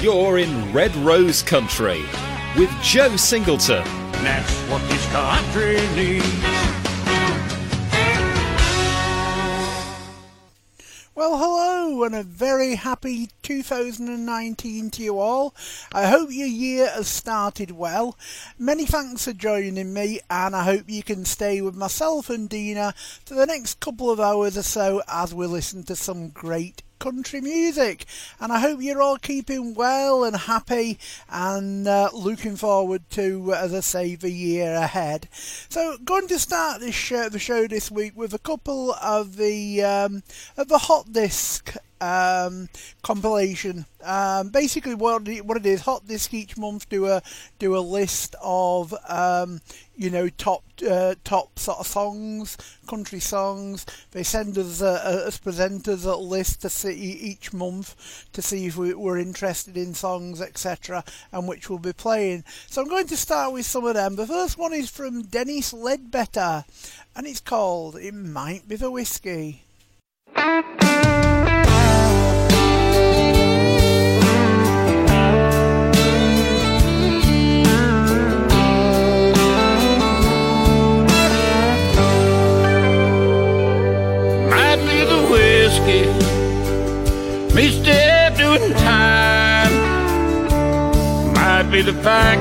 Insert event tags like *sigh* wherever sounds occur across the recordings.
You're in Red Rose Country with Joe Singleton. That's what this country needs. Well, hello, and a very happy 2019 to you all. I hope your year has started well. Many thanks for joining me, and I hope you can stay with myself and Dina for the next couple of hours or so as we listen to some great country music. And I hope you're all keeping well and happy and uh, looking forward to, as I say, the year ahead. So, going to start this show, the show this week with a couple of the um, of the hot disc um, compilation. Um, basically, what it, what it is, Hot Disc each month do a do a list of um, you know top uh, top sort of songs, country songs. They send us uh, as presenters a list to see each month to see if we, we're interested in songs, etc., and which we'll be playing. So I'm going to start with some of them. The first one is from Dennis Ledbetter, and it's called "It Might Be the Whiskey." Me doing time. Might be the fact,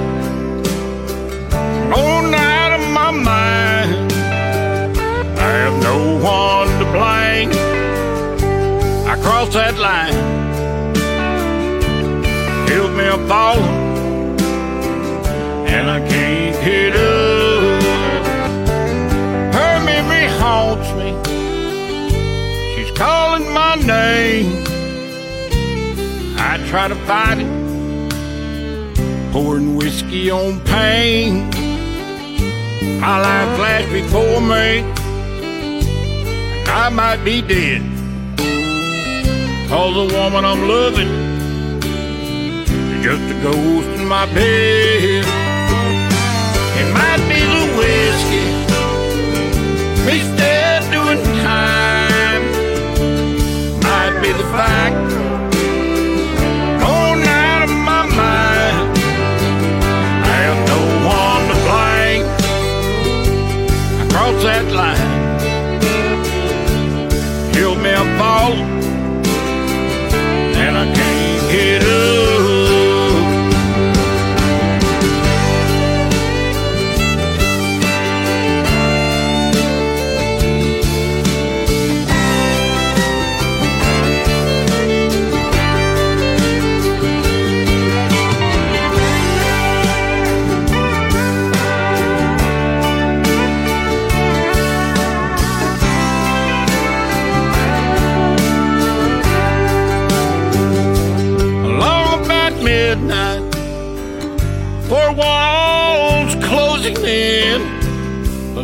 going out of my mind. I have no one to blame. I crossed that line, killed me a falling, and I can't get up. Her memory haunts me. She's calling my name. Try to fight it, pouring whiskey on pain. My life flashed before me, and I might be dead. Cause the woman I'm loving is just a ghost in my bed. It might be the whiskey, me fall,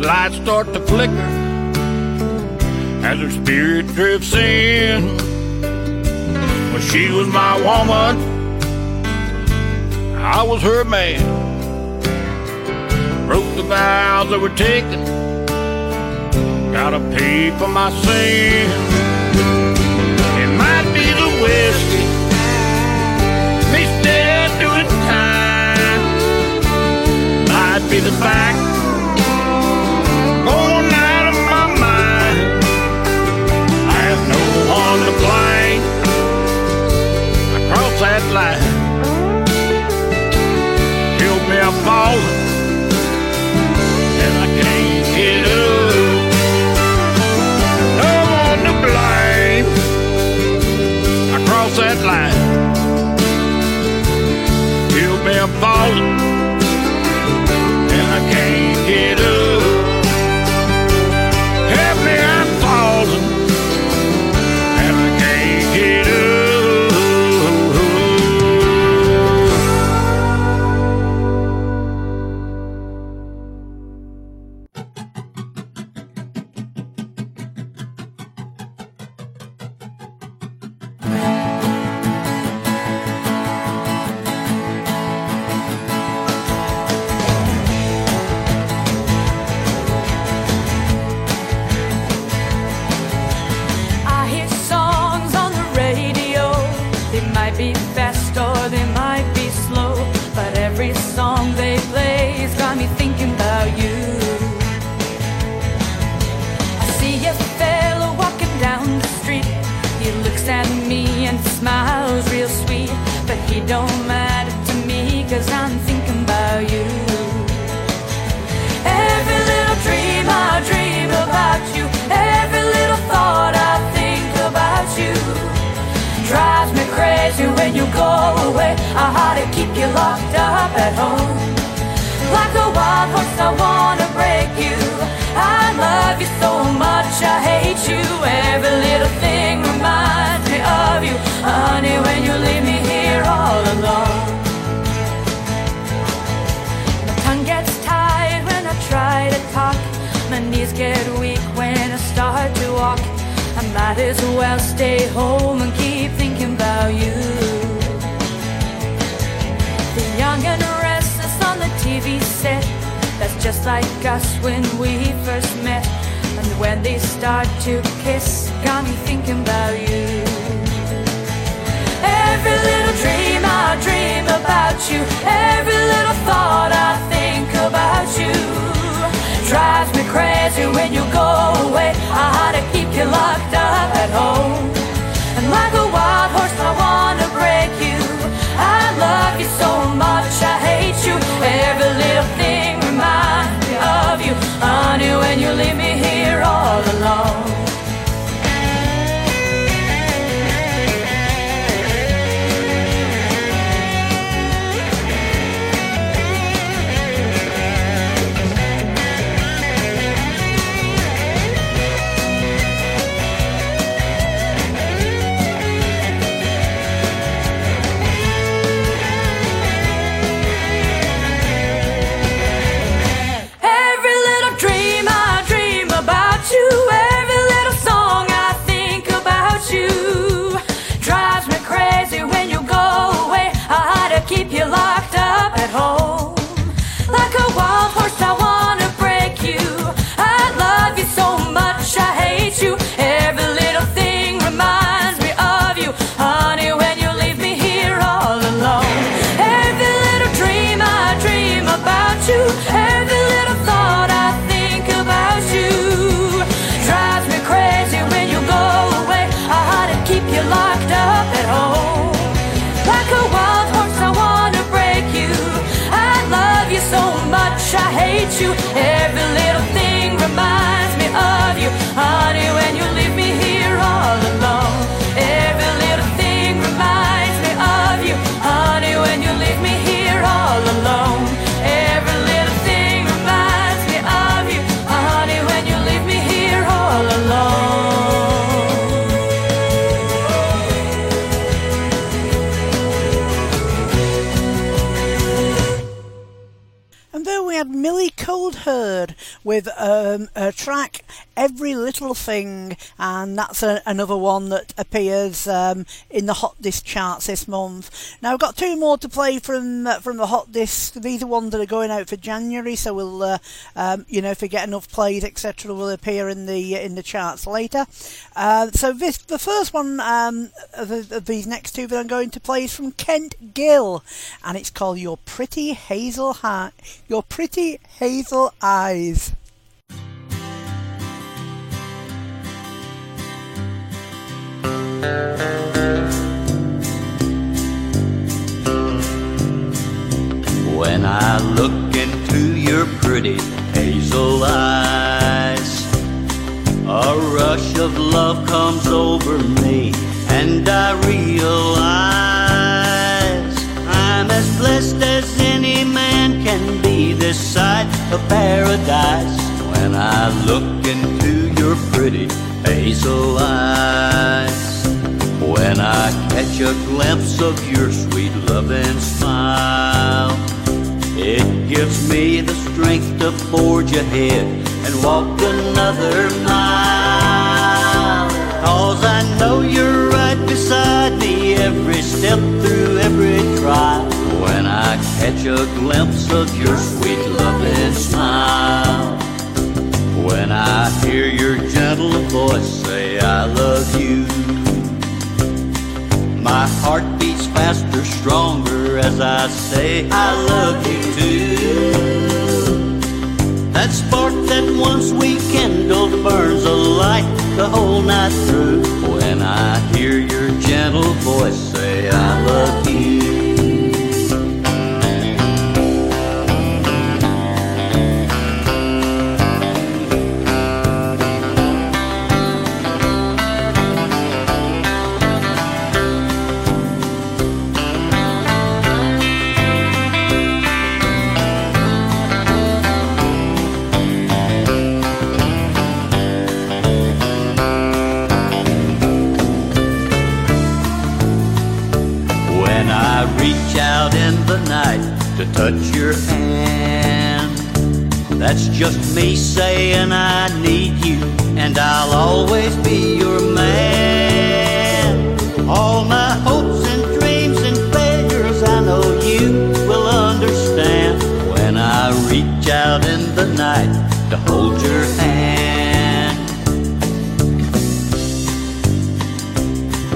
lights start to flicker as her spirit drifts in. Well, she was my woman, I was her man. Broke the vows that were taken, gotta pay for my sin. It might be the whiskey doing time. Might be the fact line, killed me a falling, and I can't get up. No one to blame. I crossed that line killed me a falling, with um, a track "Every Little Thing," and that's a, another one that appears um, in the Hot Disc charts this month. Now I've got two more to play from uh, from the Hot Disc. These are ones that are going out for January, so we'll, uh, um, you know, if we get enough plays, etc., will appear in the in the charts later. Uh, so this the first one um, of, of these next two that I'm going to play is from Kent Gill, and it's called "Your Pretty Hazel Hi- Your Pretty Hazel Eyes." When I look into your pretty hazel eyes, a rush of love comes over me, and I realize I'm as blessed as any man can be this side of paradise. When I look into your pretty hazel eyes. When I catch a glimpse of your sweet loving smile, it gives me the strength to forge ahead and walk another mile. Cause I know you're right beside me every step through every trial. When I catch a glimpse of your sweet loving smile. When I hear your gentle voice say I love you. My heart beats faster, stronger as I say I love you too. That spark that once we kindled burns a light the whole night through. When I hear your gentle voice say I love you. Reach out in the night to touch your hand, that's just me saying I need you, and I'll always be your man. All my hopes and dreams and failures, I know you will understand when I reach out in the night to hold your hand.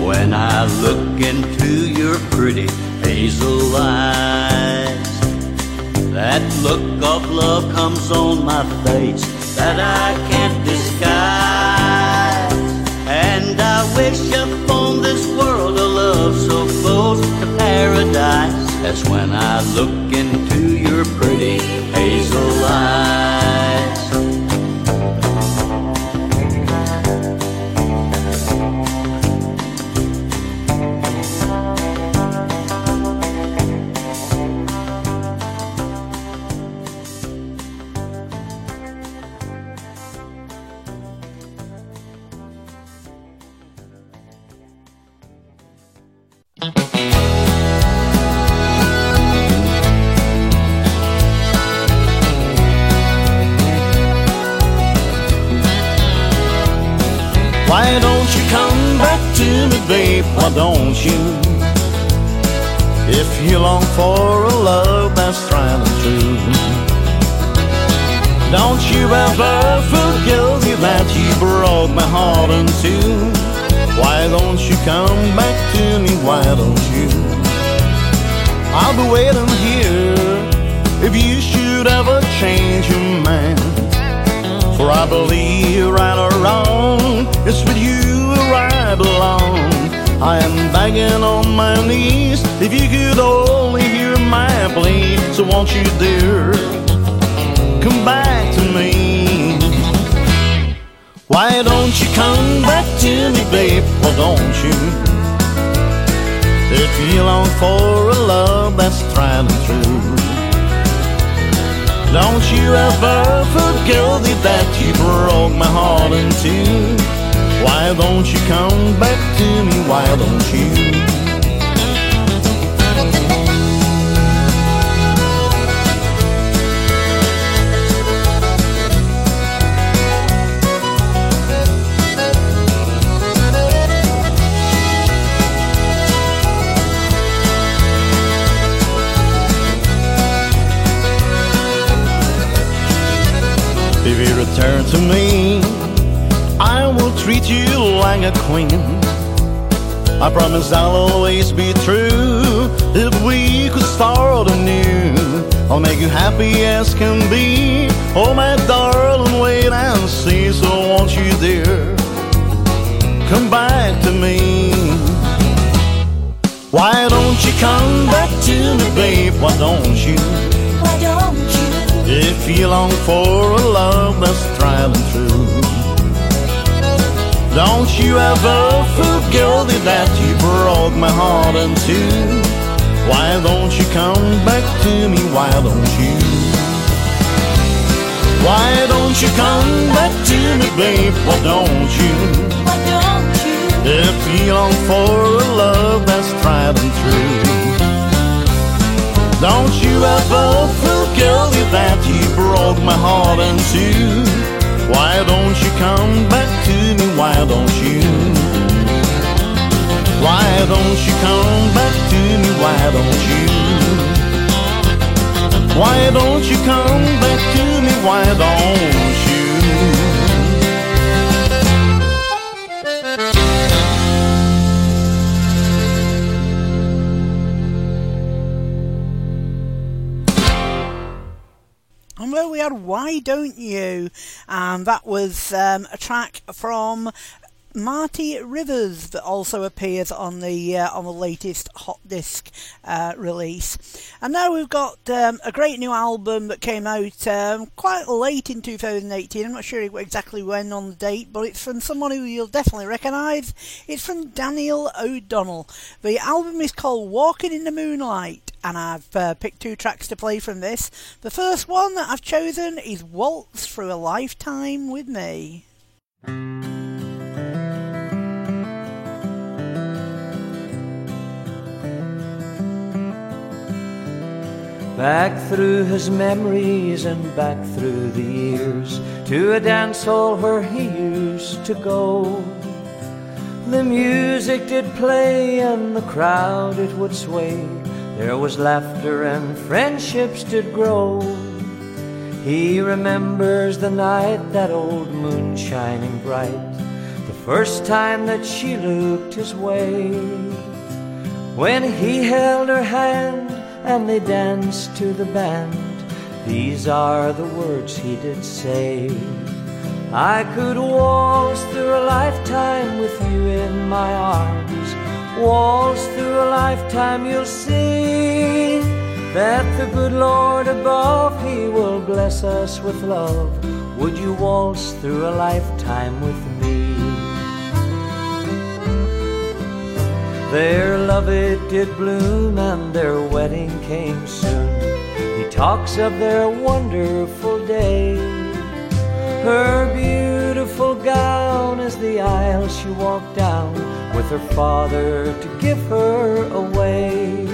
When I look into your pretty hazel eyes, that look of love comes on my face that I can't disguise. And I wish upon this world a love so close to paradise as when I look into your pretty Don't you? If you long for a love that's tried and true, don't you ever forgive me that you broke my heart in two. Why don't you come back to me? Why don't you? I'll be waiting here if you should ever change your mind. For I believe right or wrong, it's with you where I belong. I am begging on my knees if you could only hear my plea. So won't you, dear, come back to me? Why don't you come back to me, babe? Why don't you? If you long for a love that's tried and true. Don't you ever forget that you broke my heart in two. Why don't you come back to me? Why don't you? Treat you like a queen. I promise I'll always be true. If we could start anew, I'll make you happy as can be. Oh, my darling, wait and see. So won't you, dear, come back to me? Why don't you come back to me, babe? Why don't you? Why don't you? If you long for a love that's tried and true, don't you ever forget it that you broke my heart in two. Why don't you come back to me? Why don't you? Why don't you come back to me, babe? Why don't you? Why don't you? If you long for a love that's tried and true. Don't you ever feel guilty that you broke my heart in two. Why don't you come back to me? Why don't you? Why don't you come back to me? Why don't you? Why don't you come back to me? Why don't Why Don't You? And that was um, a track from Marty Rivers also appears on the uh, on the latest Hot Disc uh, release. And now we've got um, a great new album that came out um, quite late in 2018. I'm not sure exactly when on the date, but it's from someone who you'll definitely recognise. It's from Daniel O'Donnell. The album is called Walking in the Moonlight, and I've uh, picked two tracks to play from this. The first one that I've chosen is Waltz Through a Lifetime with Me. Back through his memories and back through the years to a dance hall where he used to go. The music did play and the crowd it would sway. There was laughter and friendships did grow. He remembers the night, that old moon shining bright, the first time that she looked his way. When he held her hand and they danced to the band. These are the words he did say. I could waltz through a lifetime with you in my arms. Waltz through a lifetime, you'll see that the good Lord above, He will bless us with love. Would you waltz through a lifetime with me? Their love it did bloom and their wedding came soon. He talks of their wonderful day. Her beautiful gown as the aisle she walked down with her father to give her away.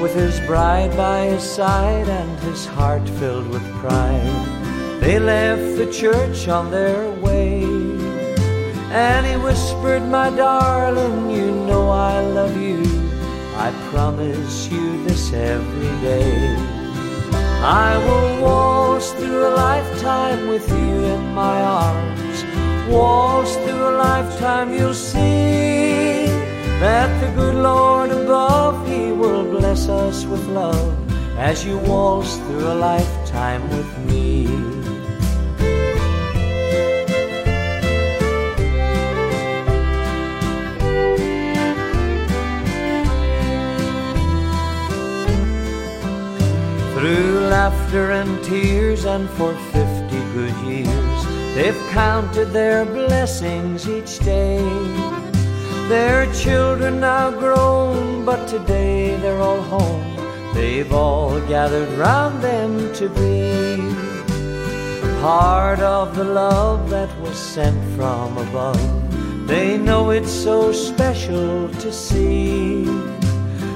With his bride by his side and his heart filled with pride, they left the church on their way. And he whispered, My darling, you know I love you. I promise you this every day. I will waltz through a lifetime with you in my arms. Waltz through a lifetime, you'll see that the good Lord above, He will bless us with love as you waltz through a lifetime with me. Through laughter and tears, and for fifty good years, they've counted their blessings each day. Their children now grown, but today they're all home. They've all gathered round them to be part of the love that was sent from above. They know it's so special to see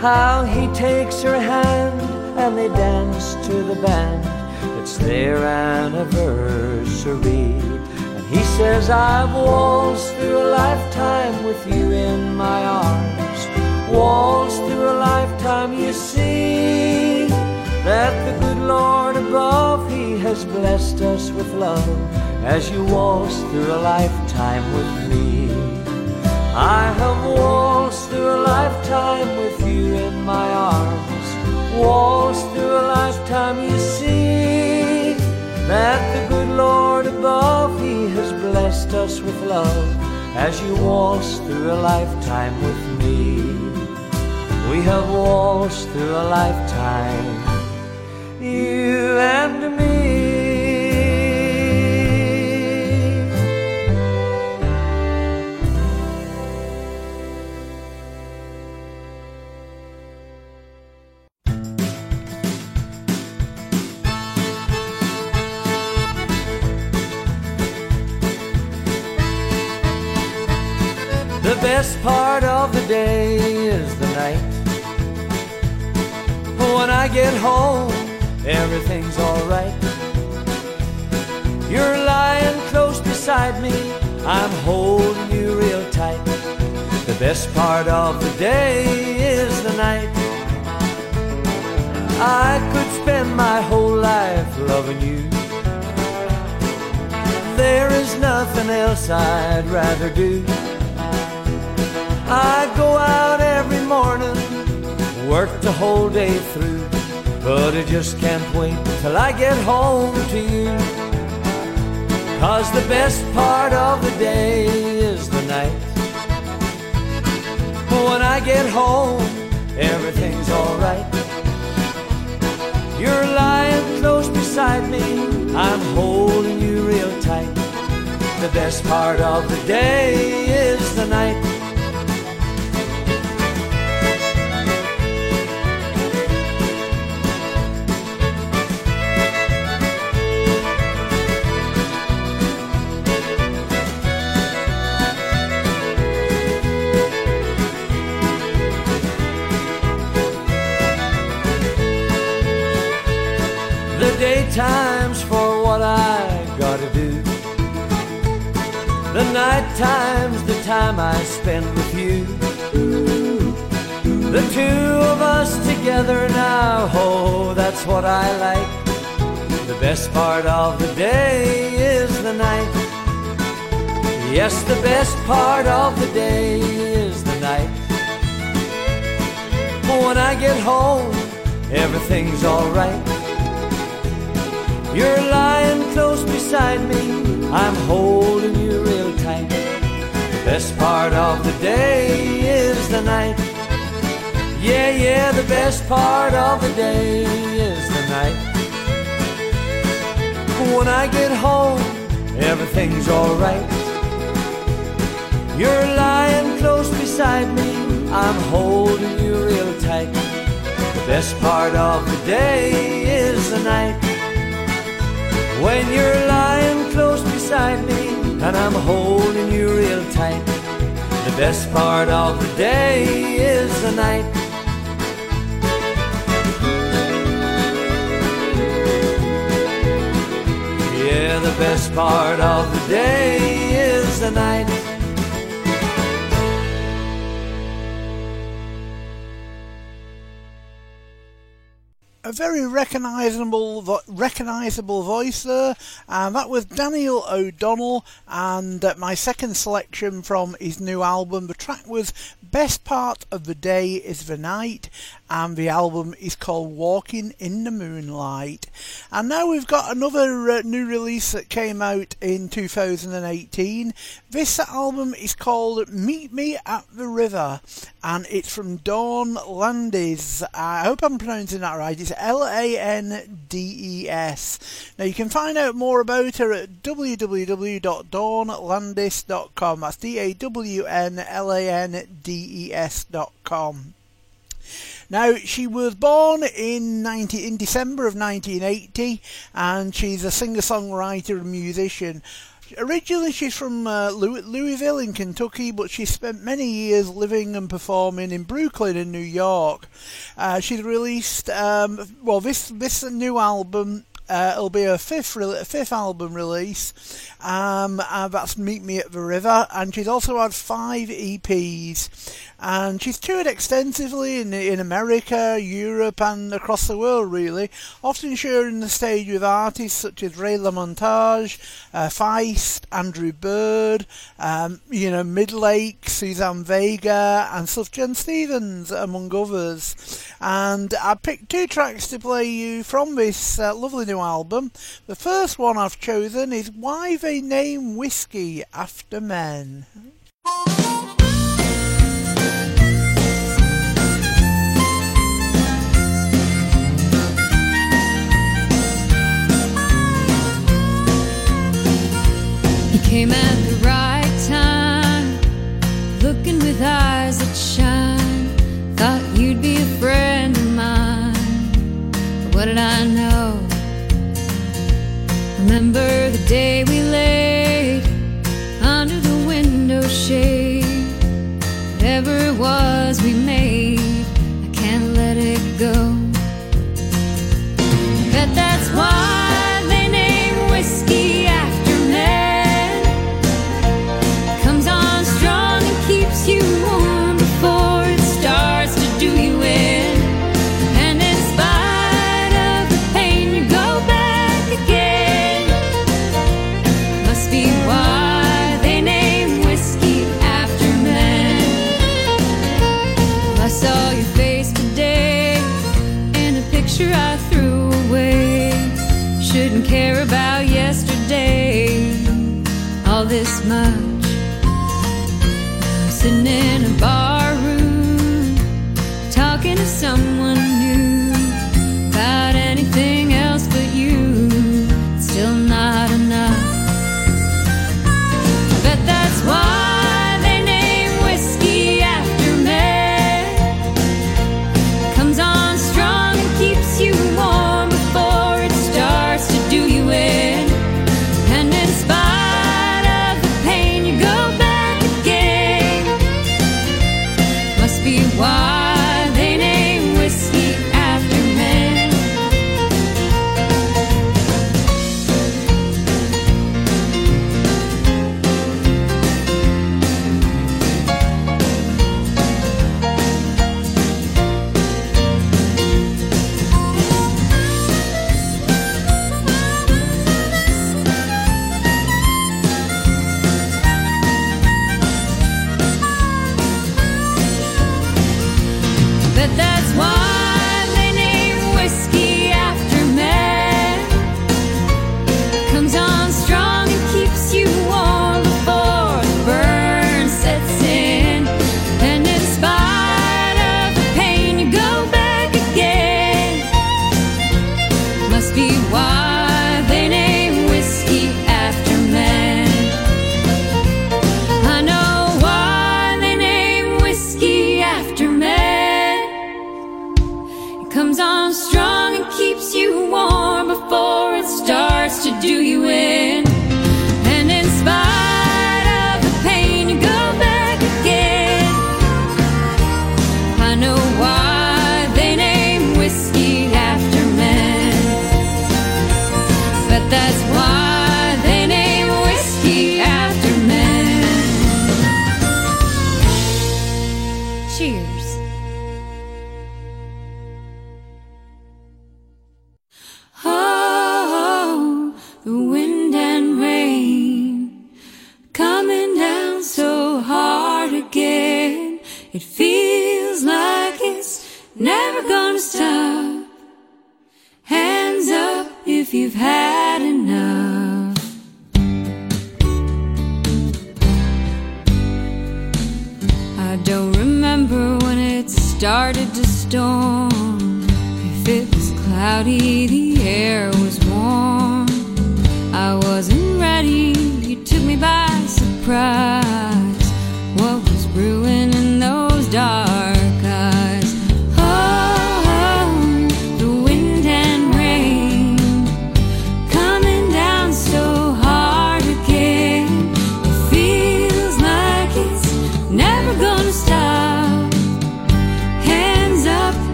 how he takes her hand and they dance to the band. It's their anniversary. And he says, I've waltzed through a lifetime with you in my arms. Waltzed through a lifetime, you see that the good Lord above, He has blessed us with love as you waltz through a lifetime with me. I have waltzed through a lifetime with you in my arms waltz through a lifetime, you see that the good Lord above, He has blessed us with love as you waltz through a lifetime with me. We have waltzed through a lifetime, you and me. Get home, everything's alright. You're lying close beside me, I'm holding you real tight. The best part of the day is the night. I could spend my whole life loving you. There is nothing else I'd rather do. I go out every morning, work the whole day through, but I just can't wait till I get home to you. Cause the best part of the day is the night. But when I get home, everything's alright. You're lying close beside me, I'm holding you real tight. The best part of the day is the night. Time I spend with you. The two of us together now, oh, that's what I like. The best part of the day is the night. Yes, the best part of the day is the night. When I get home, everything's alright. You're lying close beside me, I'm holding you real tight. Best part of the day is the night. Yeah, yeah, the best part of the day is the night. When I get home, everything's alright. You're lying close beside me, I'm holding you real tight. The best part of the day is the night. When you're lying close beside me and I'm holding you real tight. The best part of the day is the night. Yeah, the best part of the day is the night. A very recognisable recognisable voice there, and that was Daniel O'Donnell. And uh, my second selection from his new album, the track was "Best Part of the Day Is the Night," and the album is called "Walking in the Moonlight." And now we've got another uh, new release that came out in 2018. This album is called "Meet Me at the River," and it's from Dawn Landes. I hope I'm pronouncing that right. It's L A N D E S. Now you can find out more about her at www.dawnlandes.com. That's D A W N L A N D E S.com. Now, she was born in 90, in December of 1980, and she's a singer-songwriter and musician. Originally, she's from uh, Louisville in Kentucky, but she spent many years living and performing in Brooklyn in New York. Uh, she's released, um, well, this this new album. Uh, it'll be her fifth re- fifth album release. Um, and that's Meet Me at the River, and she's also had five EPs. And she's toured extensively in in America, Europe, and across the world, really. Often sharing the stage with artists such as Ray LaMontagne, uh, Feist, Andrew Bird, um, you know, Midlake, Suzanne Vega, and Sufjan Stevens, among others. And I picked two tracks to play you from this uh, lovely new album. The first one I've chosen is Why They Name Whiskey After Men. Came at the right time, looking with eyes that shine. Thought you'd be a friend of mine. But what did I know? Remember the day we laid under the window shade. Whatever it was we made, I can't let it go. Bet that's why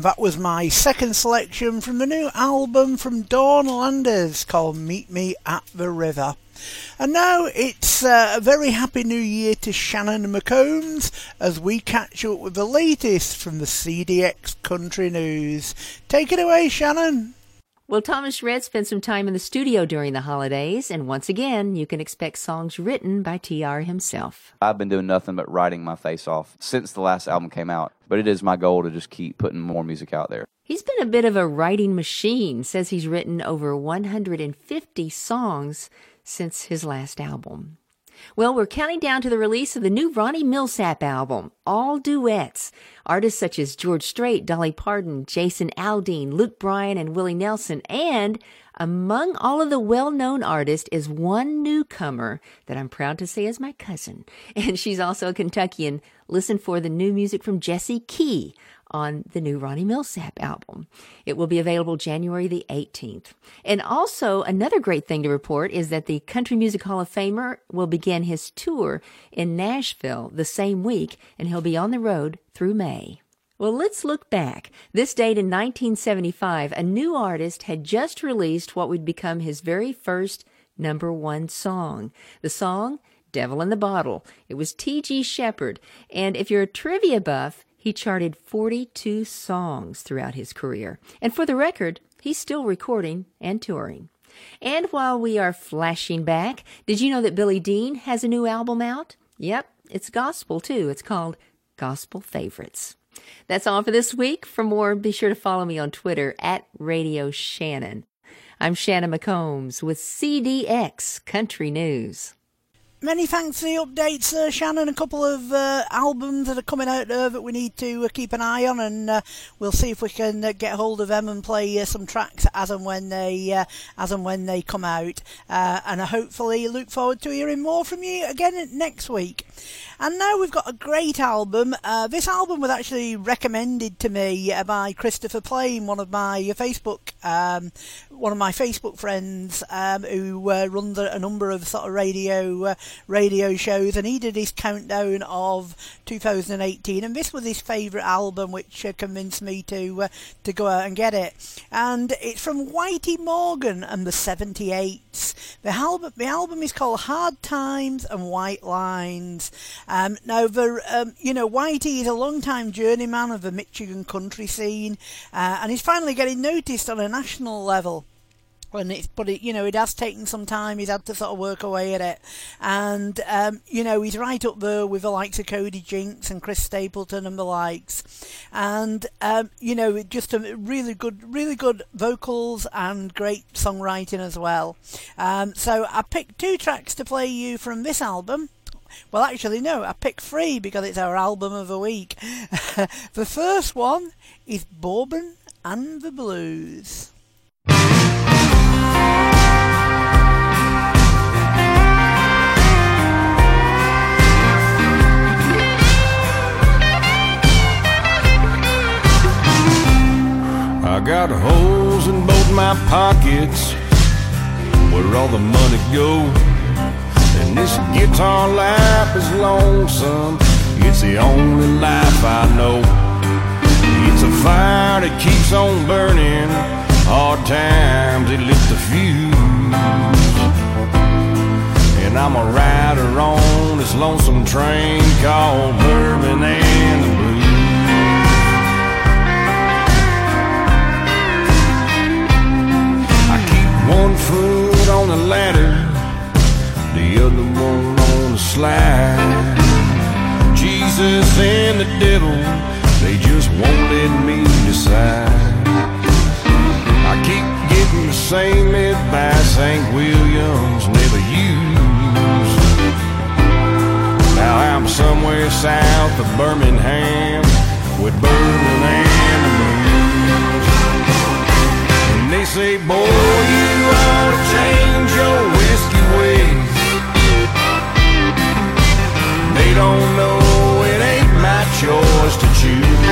and that was my second selection from the new album from Dawn Landes called Meet Me at the River. And now it's uh, a very happy new year to Shannon McCombs as we catch up with the latest from the CDX Country News. Take it away, Shannon. Well, Thomas Rhett spent some time in the studio during the holidays, and once again, you can expect songs written by TR himself. I've been doing nothing but writing my face off since the last album came out, but it is my goal to just keep putting more music out there. He's been a bit of a writing machine, says he's written over 150 songs since his last album. Well, we're counting down to the release of the new Ronnie Milsap album, all duets. Artists such as George Strait, Dolly Parton, Jason Aldean, Luke Bryan, and Willie Nelson. And among all of the well known artists is one newcomer that I'm proud to say is my cousin. *laughs* And she's also a Kentuckian. Listen for the new music from Jesse Key on the new Ronnie Milsap album. It will be available January the 18th. And also, another great thing to report is that the Country Music Hall of Famer will begin his tour in Nashville the same week, and he'll be on the road through May. Well, let's look back. This date in 1975, a new artist had just released what would become his very first number one song. The song, Devil in the Bottle. It was T.G. Sheppard. And if you're a trivia buff, he charted 42 songs throughout his career. And for the record, he's still recording and touring. And while we are flashing back, did you know that Billy Dean has a new album out? Yep, it's gospel too. It's called Gospel Favorites. That's all for this week. For more, be sure to follow me on Twitter at Radio Shannon. I'm Shannon McCombs with CDX Country News. Many thanks for the updates, uh, Shannon. A couple of uh, albums that are coming out there that we need to uh, keep an eye on, and uh, we'll see if we can uh, get hold of them and play uh, some tracks as and when they as and when they come out. and I hopefully, look forward to hearing more from you again next week. And now we've got a great album. this album was actually recommended to me by Christopher Plain, one of my Facebook um, one of my Facebook friends um, who runs a, number of sort of radio radio shows, and he did his countdown of 2018, and this was his favourite album, which uh, convinced me to uh, to go out and get it. And it's from Whitey Morgan and the 78s. The album the album is called Hard Times and White Lines. Um, now, the um, you know Whitey is a long-time journeyman of the Michigan country scene, uh, and he's finally getting noticed on a national level and it's but it you know it has taken some time he's had to sort of work away at it and um, you know he's right up there with the likes of Cody Jinks and Chris Stapleton and the likes and um, you know just a really good really good vocals and great songwriting as well um, so I picked two tracks to play you from this album well, actually, no, I picked three because it's our album of the week. *laughs* the first one is Bourbon and the Blues. I got holes in both my pockets where all the money goes. And this guitar life is lonesome. It's the only life I know. It's a fire that keeps on burning. Hard times, it lit the fuse. And I'm a rider on this lonesome train called Bourbon and One foot on the ladder, the other one on the slide. Jesus and the devil, they just won't let me decide. I keep getting the same advice St. Williams never used. Now I'm somewhere south of Birmingham with the blues. They say, boy, you ought to change your whiskey ways. They don't know it ain't my choice to choose.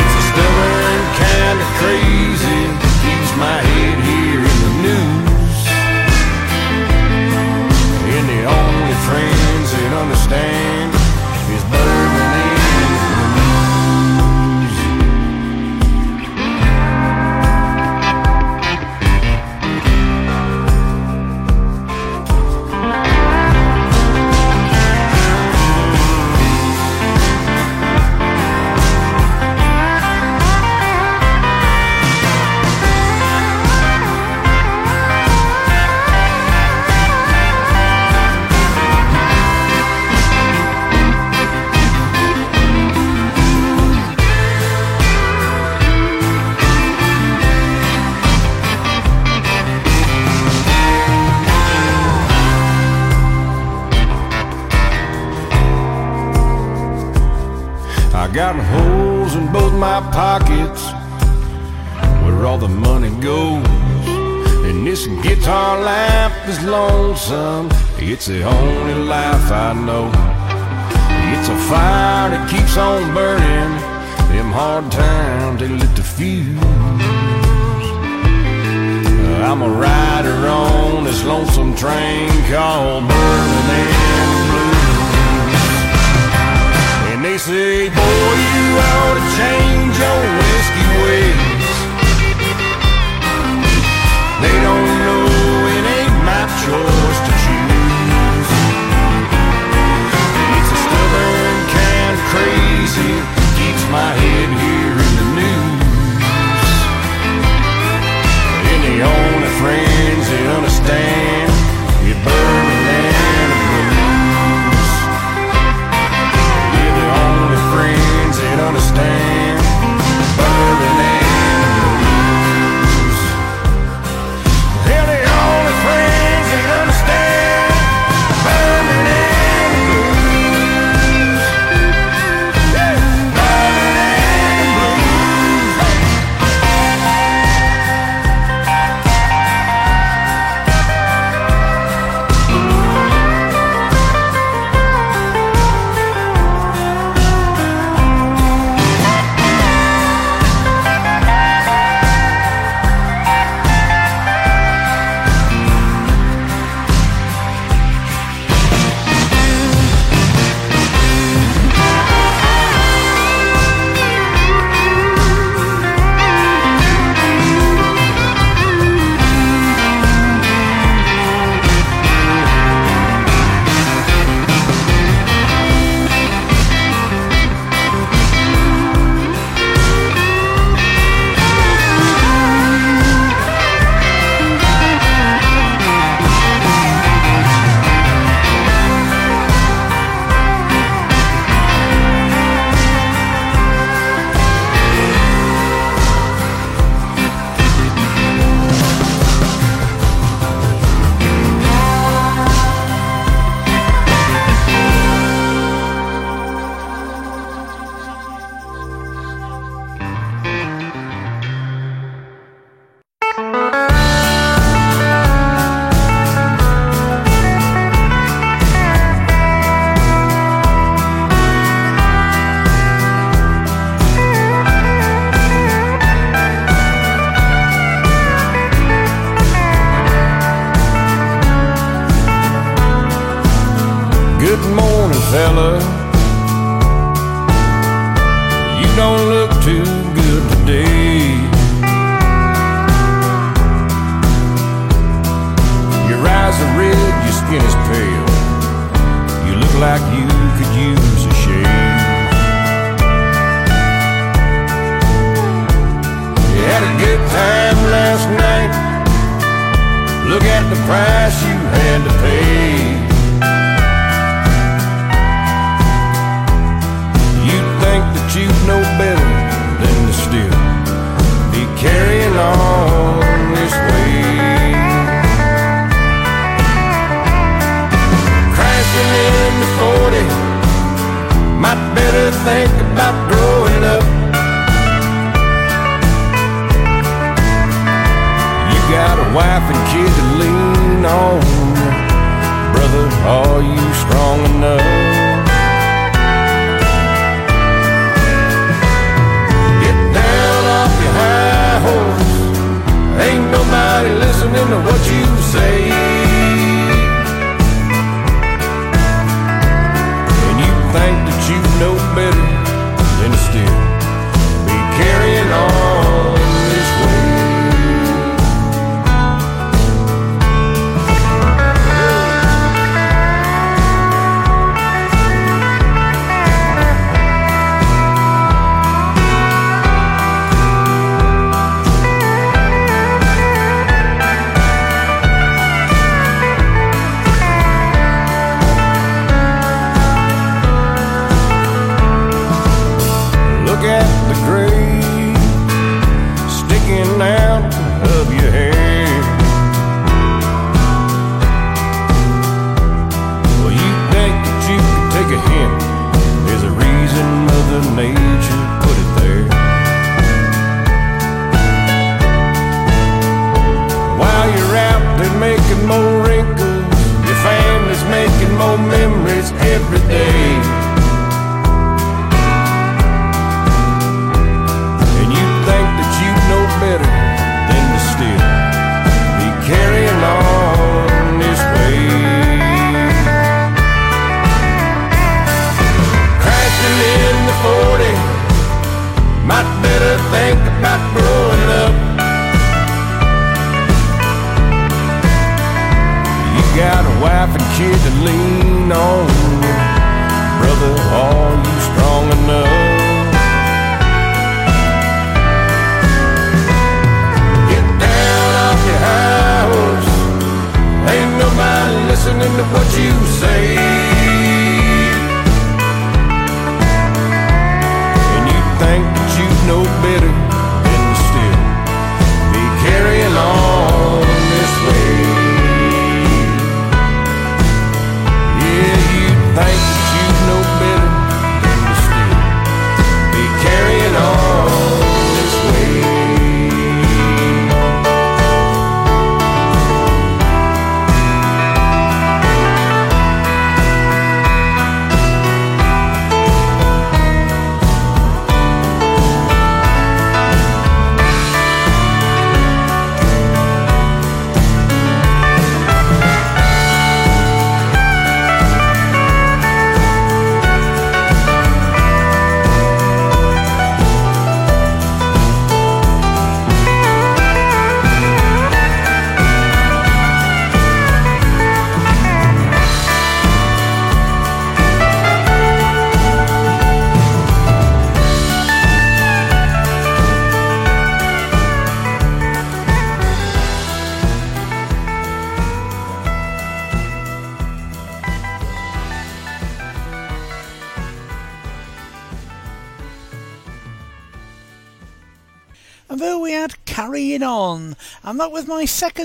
It's a stubborn kind of crazy keeps my head here in the news. And the only friends that understand got holes in both my pockets where all the money goes. And this guitar life is lonesome. It's the only life I know. It's a fire that keeps on burning. Them hard times they lit the fuse. I'm a rider on this lonesome train called Burning and they say, boy, you ought to change your whiskey ways. They don't know.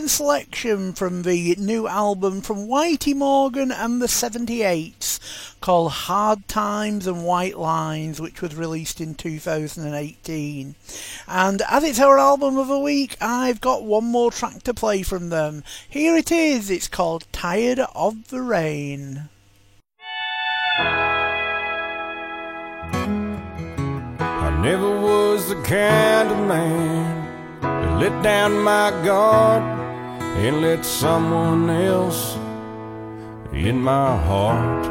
Second selection from the new album from Whitey Morgan and the 78s called Hard Times and White Lines, which was released in 2018. And as it's our album of the week, I've got one more track to play from them. Here it is, it's called Tired of the Rain. I never was the kind of man to let down my guard and let someone else in my heart.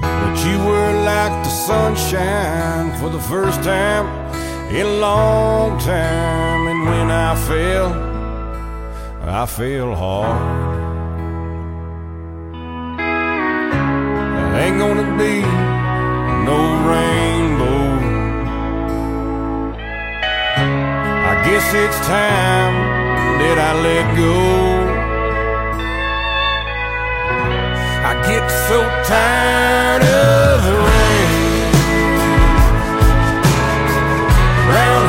But you were like the sunshine for the first time in a long time, and when I fell, I fell hard. Ain't gonna be no rainbow. Guess it's time that I let go. I get so tired of the rain. Round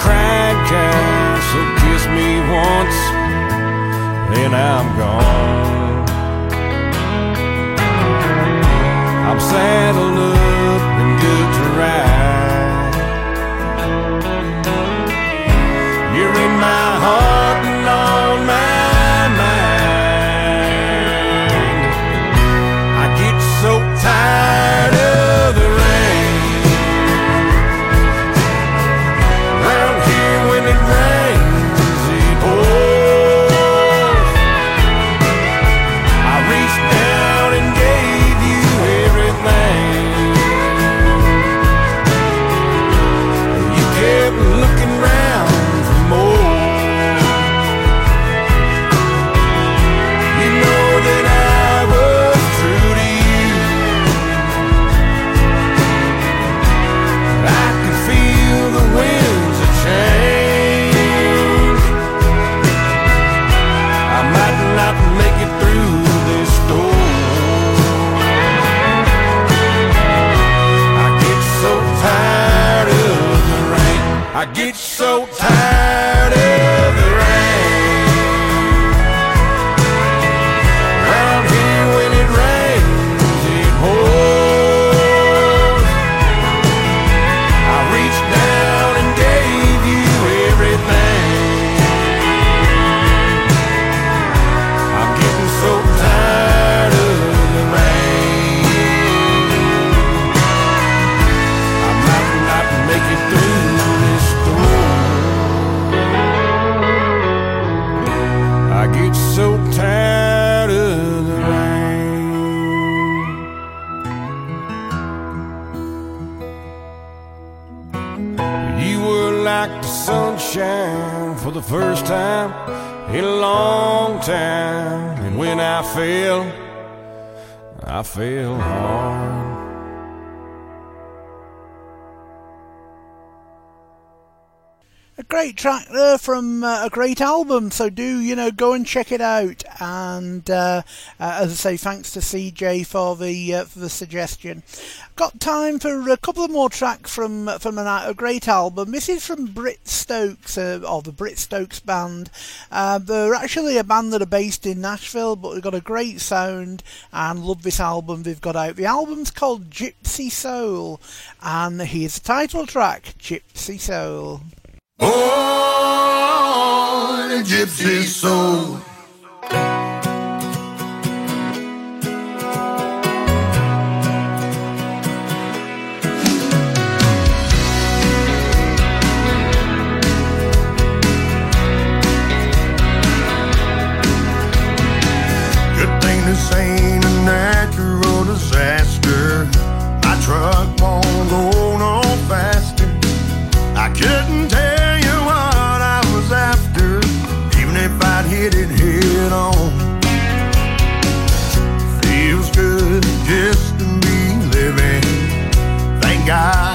kind. So kiss me once, then I'm gone. I'm up and feel, I feel hard. A great track there from uh, a great album, so do, you know, go and check it out and uh, uh, as I say, thanks to CJ for the uh, for the suggestion. Got time for a couple of more tracks from from a great album. This is from Brit Stokes or the Brit Stokes band. they're actually a band that are based in Nashville, but they've got a great sound and love this album they've got out. The album's called Gypsy Soul, and here's the title track, Gypsy Soul. Oh, gypsy soul thank you sky.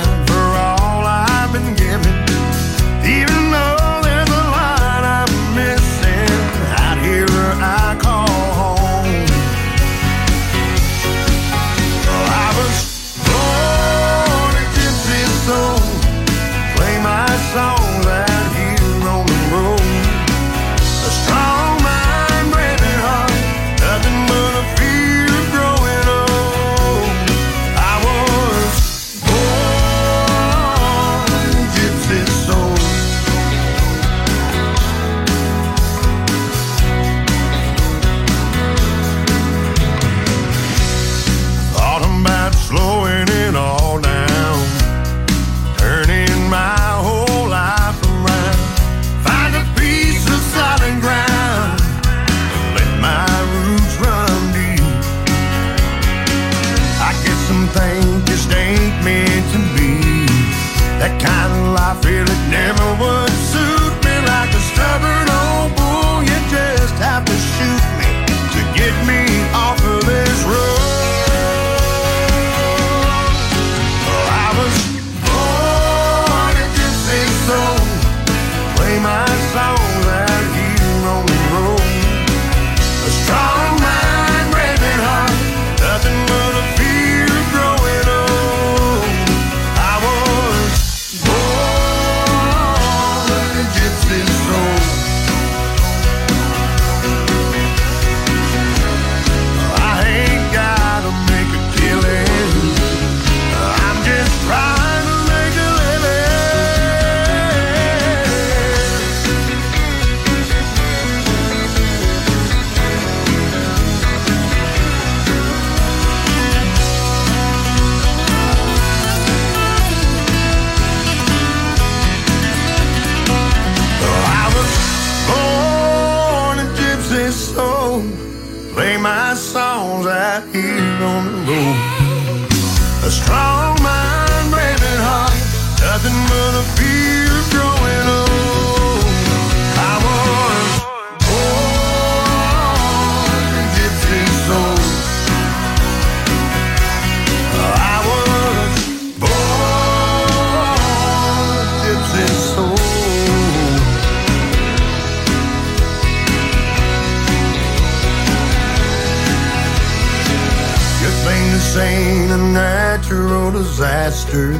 Faster,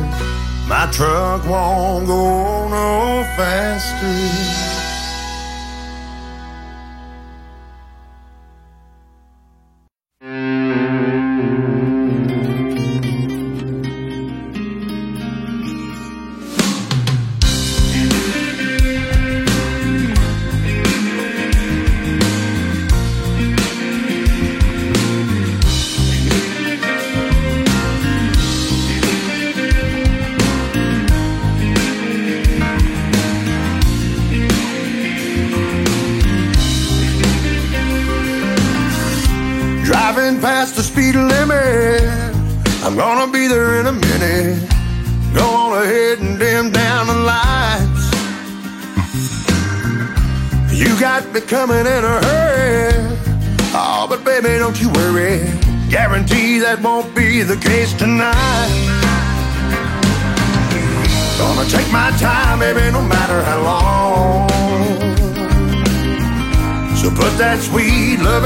My truck won't go no faster.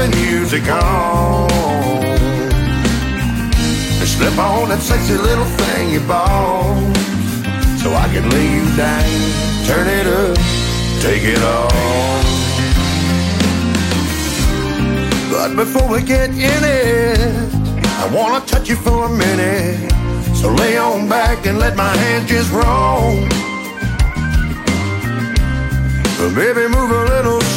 Loving music on. And slip on that sexy little thing you bought. So I can lay you down, turn it up, take it off. But before we get in it, I wanna touch you for a minute. So lay on back and let my hands just roll. But baby, move a little.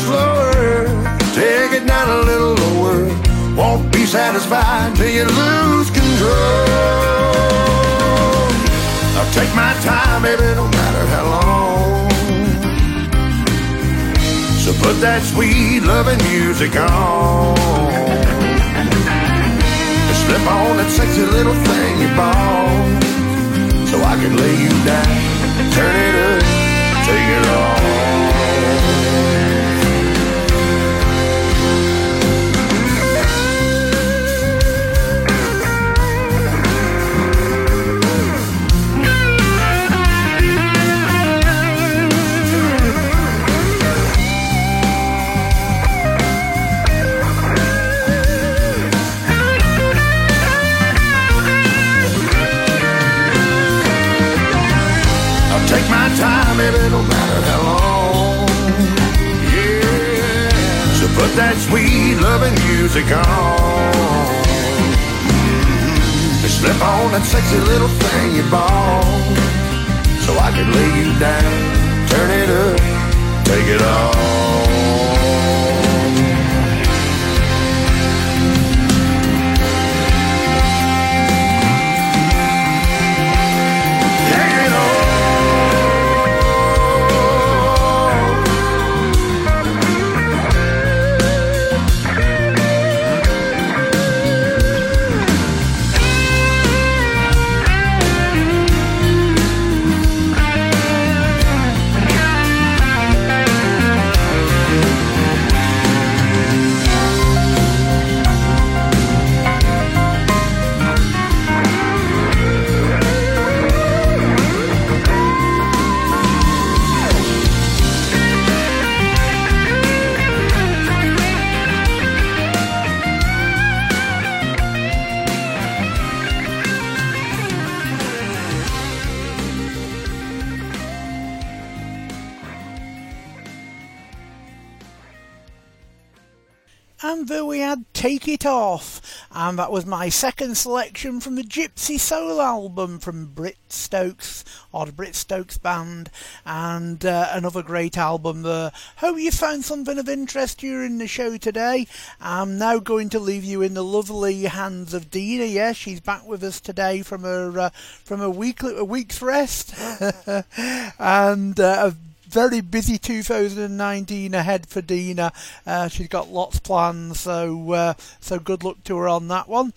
Take it down a little lower. Won't be satisfied till you lose control. I'll take my time, baby, no matter how long. So put that sweet loving music on. And slip on that sexy little thing you bought. So I can lay you down, turn it up, take it off. Time, baby, no matter how long. Yeah. So put that sweet loving music on. And slip on that sexy little thing you bought. So I can lay you down, turn it up, take it off. Take It Off, and that was my second selection from the Gypsy Soul album from Brit Stokes, or the Britt Stokes Band, and uh, another great album there. Hope you found something of interest during the show today. I'm now going to leave you in the lovely hands of Dina. Yes, she's back with us today from her uh, from a week a week's rest, *laughs* and uh, very busy 2019 ahead for Dina. Uh, she's got lots planned, so uh, so good luck to her on that one.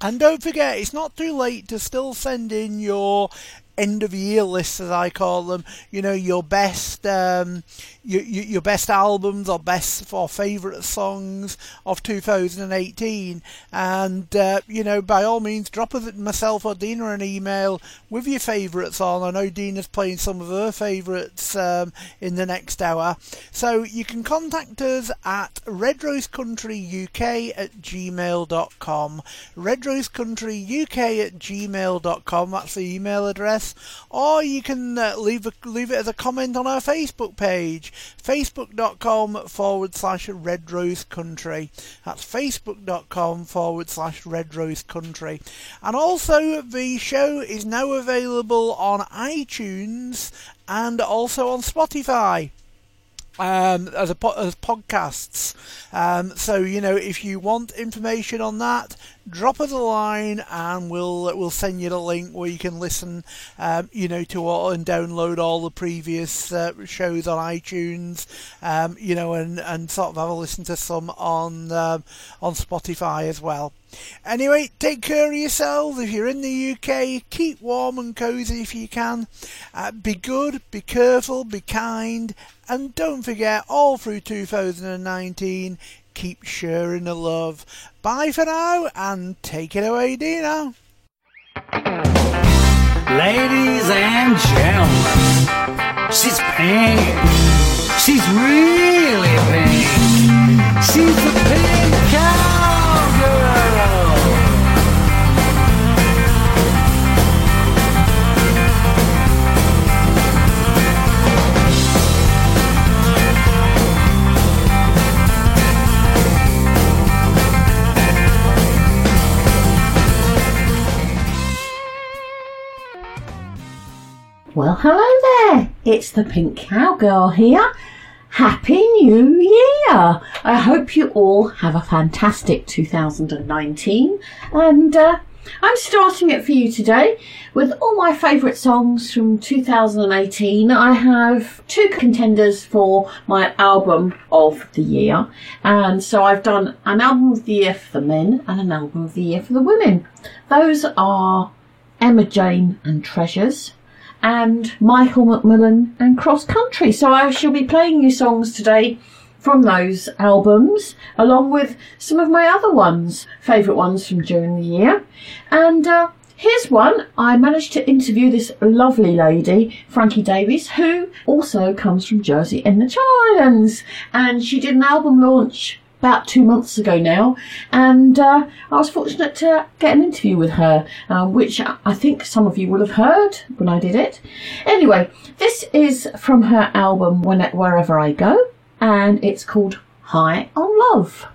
And don't forget, it's not too late to still send in your end of year lists, as I call them. You know, your best, um, your, your best albums or best or favourite songs of 2018. And uh, you know, by all means, drop us myself or Dina an email with your favourites on. I know Dina's playing some of her favourites um, in the next hour, so you can contact us at redrosecountryuk at gmail.com. Redrosecountryuk at gmail.com. That's the email address or you can uh, leave a, leave it as a comment on our Facebook page, facebook.com forward slash Red Rose Country. That's facebook.com forward slash Red Rose Country. And also, the show is now available on iTunes and also on Spotify um, as a as podcasts. Um, so you know, if you want information on that, drop us a line and we'll we'll send you the link where you can listen. Um, you know, to all and download all the previous uh, shows on iTunes. Um, you know, and and sort of have a listen to some on um, on Spotify as well. Anyway, take care of yourselves. If you're in the UK, keep warm and cosy if you can. Uh, be good, be careful, be kind, and don't forget, all through 2019, keep sharing the love. Bye for now, and take it away, Dina. Ladies and gentlemen, she's pink. She's really pink. She's the pink cowgirl. Well, hello there. It's the Pink Cowgirl here. Happy New Year! I hope you all have a fantastic 2019 and uh, I'm starting it for you today with all my favourite songs from 2018. I have two contenders for my album of the year and so I've done an album of the year for the men and an album of the year for the women. Those are Emma Jane and Treasures and Michael McMillan and Cross Country. So I shall be playing you songs today from those albums, along with some of my other ones, favourite ones from during the year. And uh, here's one. I managed to interview this lovely lady, Frankie Davies, who also comes from Jersey in the Channel Islands. And she did an album launch about two months ago now, and uh, I was fortunate to get an interview with her, uh, which I think some of you will have heard when I did it. Anyway, this is from her album Wherever I Go, and it's called High on Love.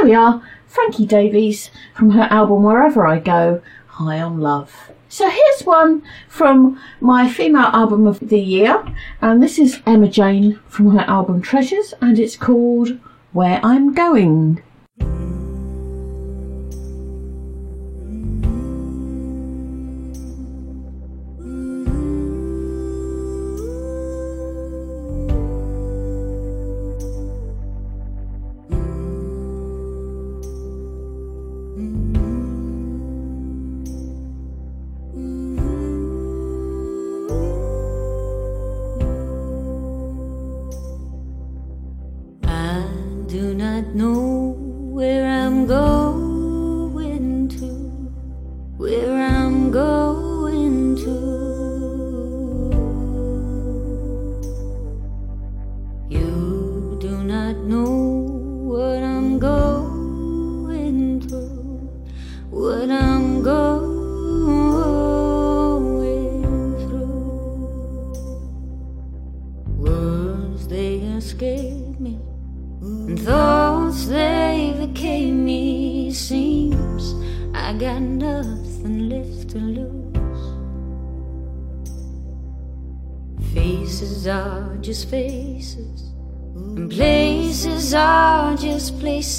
There we are, Frankie Davies from her album Wherever I Go, High on Love. So here's one from my female album of the year, and this is Emma Jane from her album Treasures, and it's called Where I'm Going.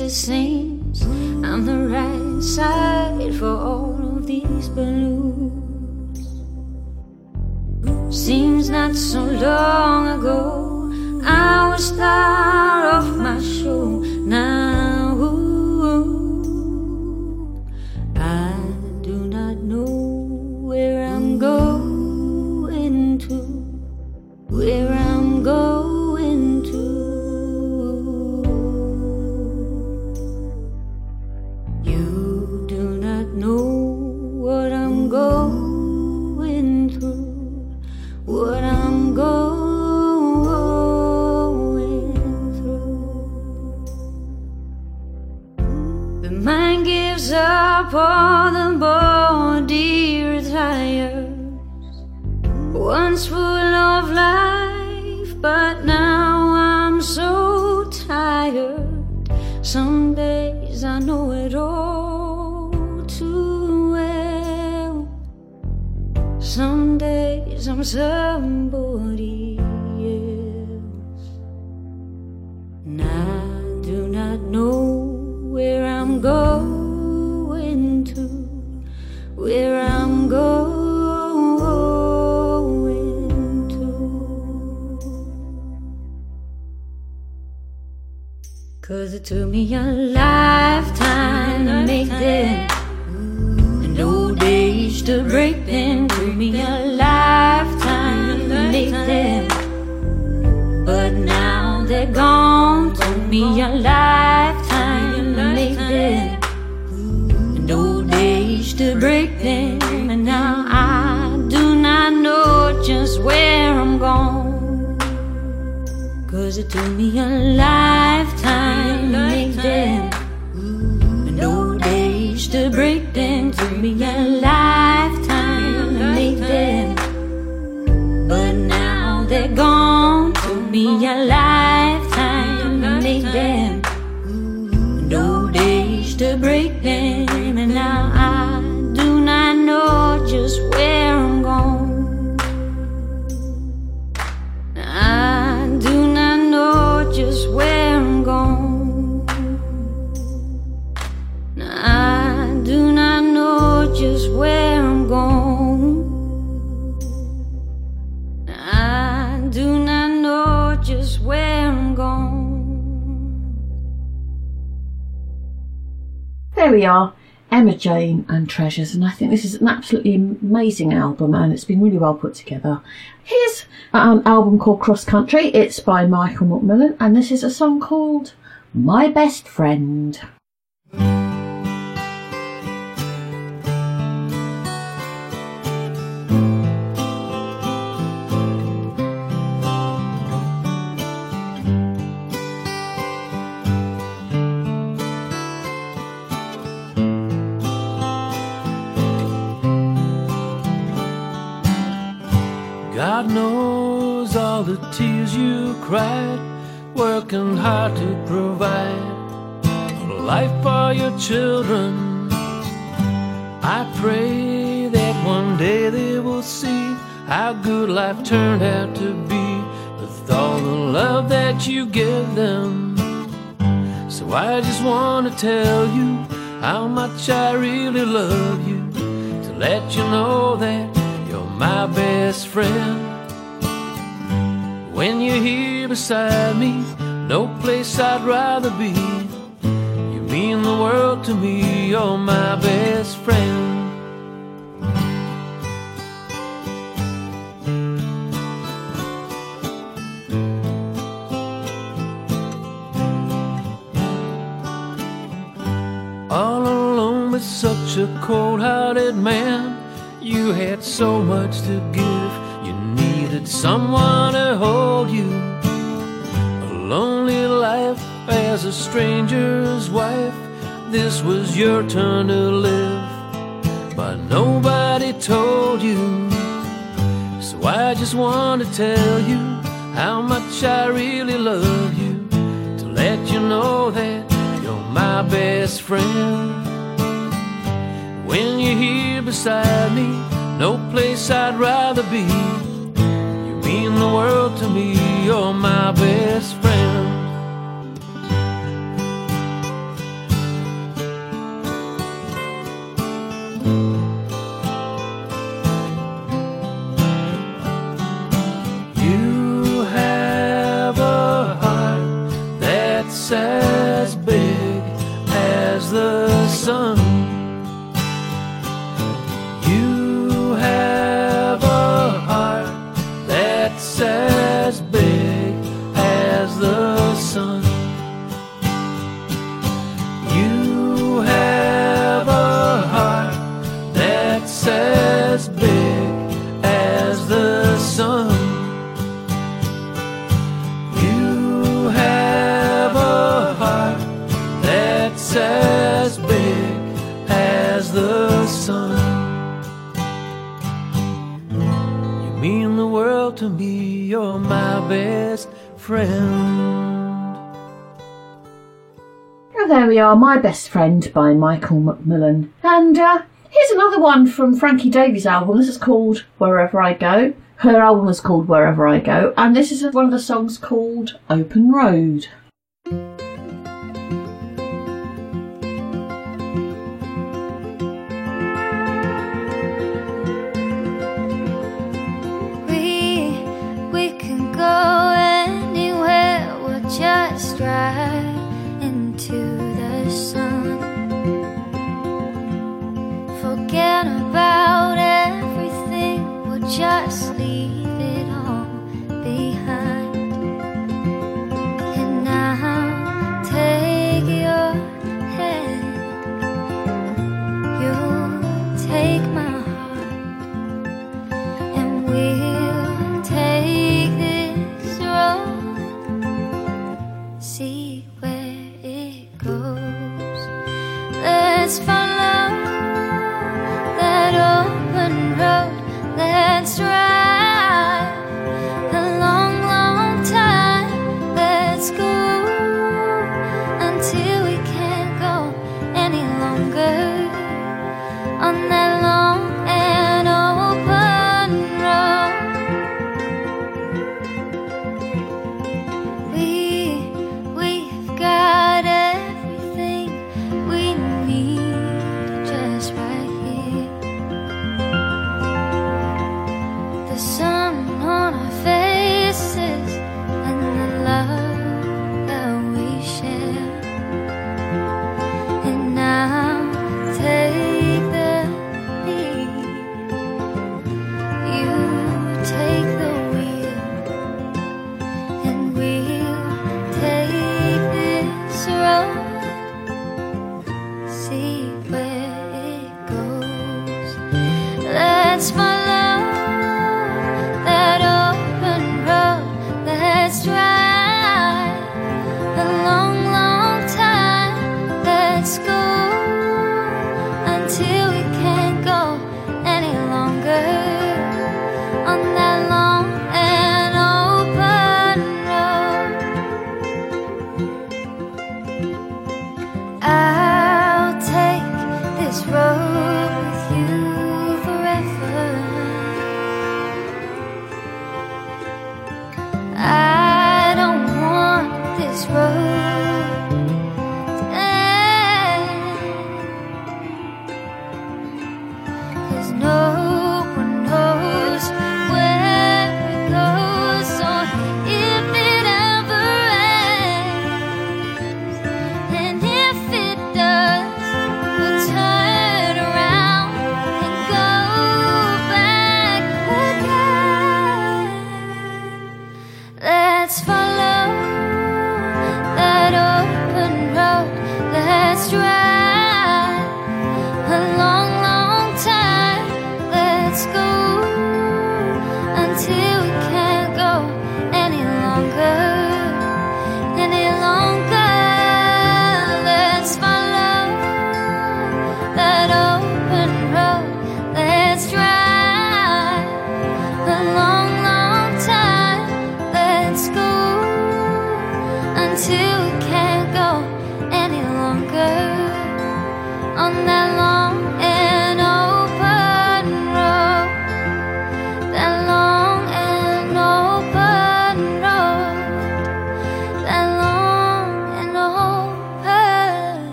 is sing they're gone. Took me a lifetime to make them. No days to break them, and now I. we are, Emma Jane and Treasures. And I think this is an absolutely amazing album and it's been really well put together. Here's an album called Cross Country. It's by Michael McMillan and this is a song called My Best Friend. cried, working hard to provide a life for your children. I pray that one day they will see how good life turned out to be with all the love that you give them. So I just want to tell you how much I really love you, to let you know that you're my best friend. When you're here beside me, no place I'd rather be. You mean the world to me, you're my best friend. All alone with such a cold hearted man, you had so much to give. Needed someone to hold you. A lonely life as a stranger's wife, this was your turn to live. But nobody told you. So I just want to tell you how much I really love you. To let you know that you're my best friend. When you're here beside me, no place I'd rather be. Mean the world to me, you're my best friend. Mean the world to me, you're my best friend. There we are, My Best Friend by Michael McMillan. And uh, here's another one from Frankie Davies' album. This is called Wherever I Go. Her album is called Wherever I Go, and this is one of the songs called Open Road.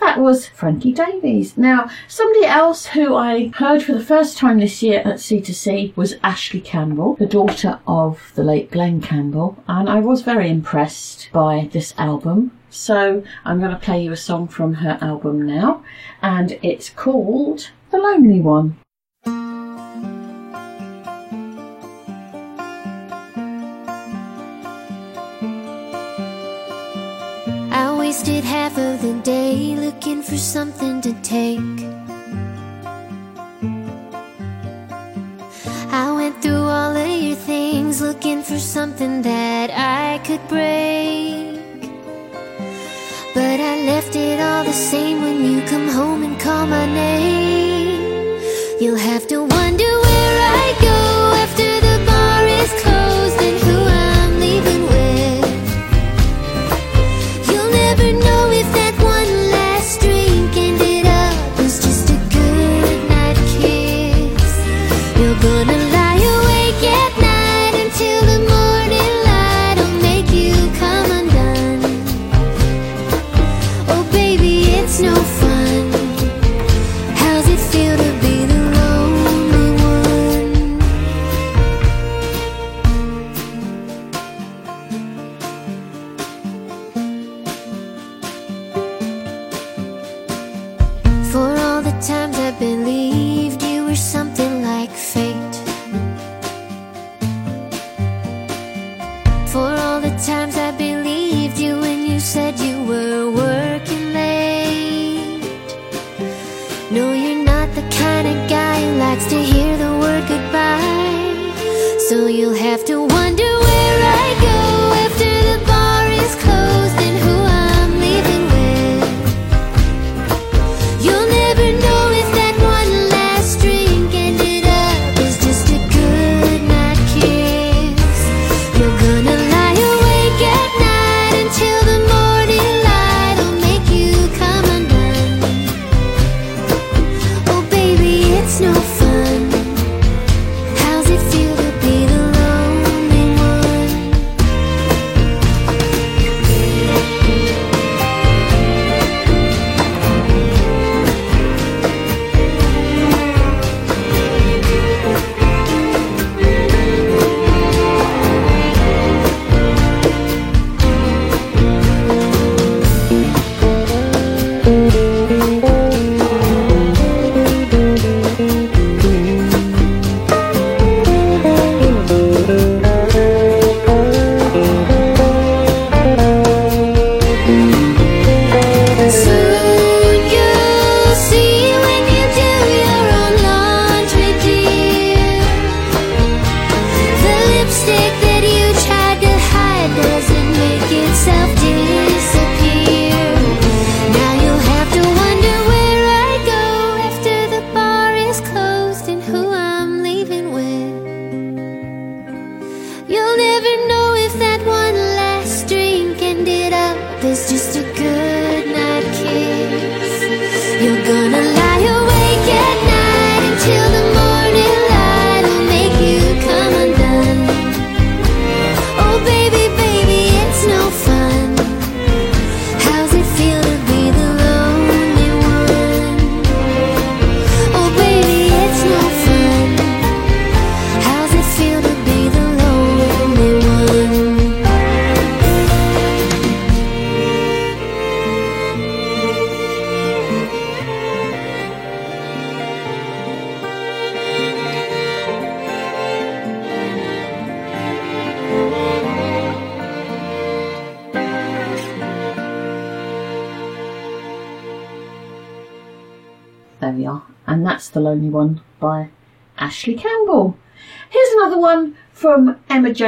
That was Frankie Davies. Now, somebody else who I heard for the first time this year at C2C was Ashley Campbell, the daughter of the late Glen Campbell, and I was very impressed by this album. So I'm going to play you a song from her album now, and it's called The Lonely One. Wasted half of the day looking for something to take. I went through all of your things looking for something that I could break. But I left it all the same when you come home and call my name. You'll have to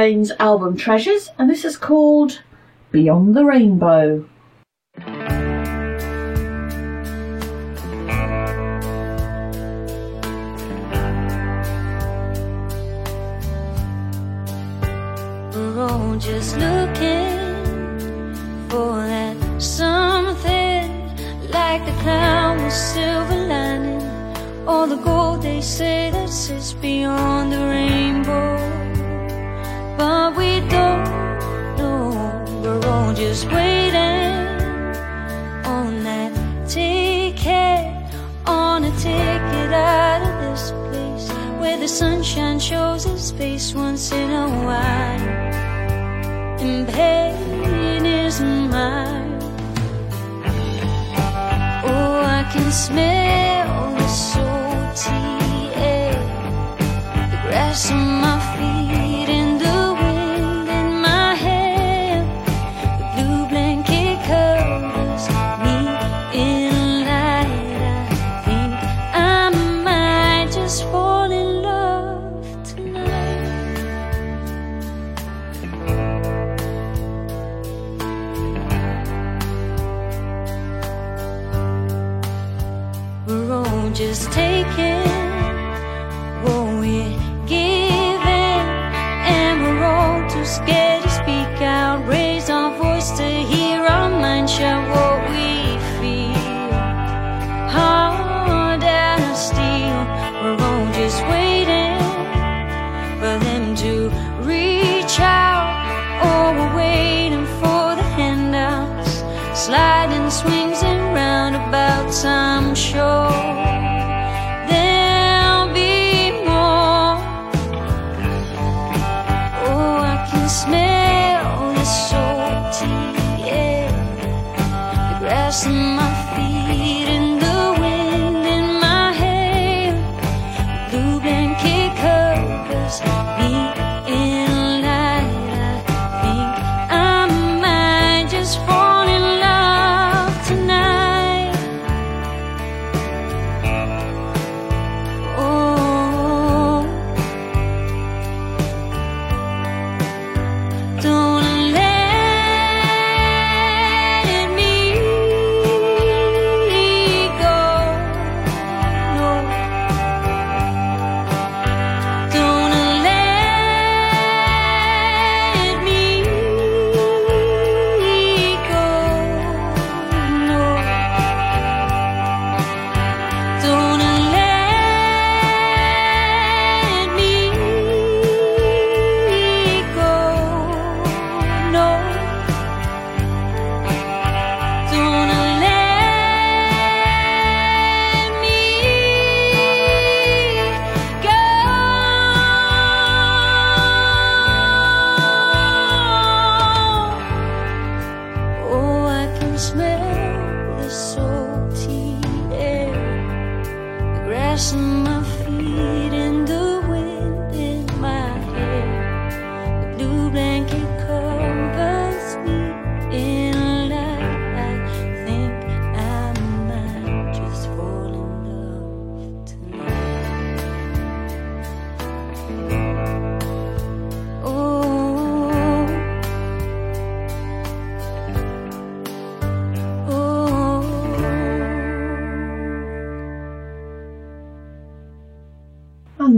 Jane's album Treasures, and this is called Beyond the Rainbow.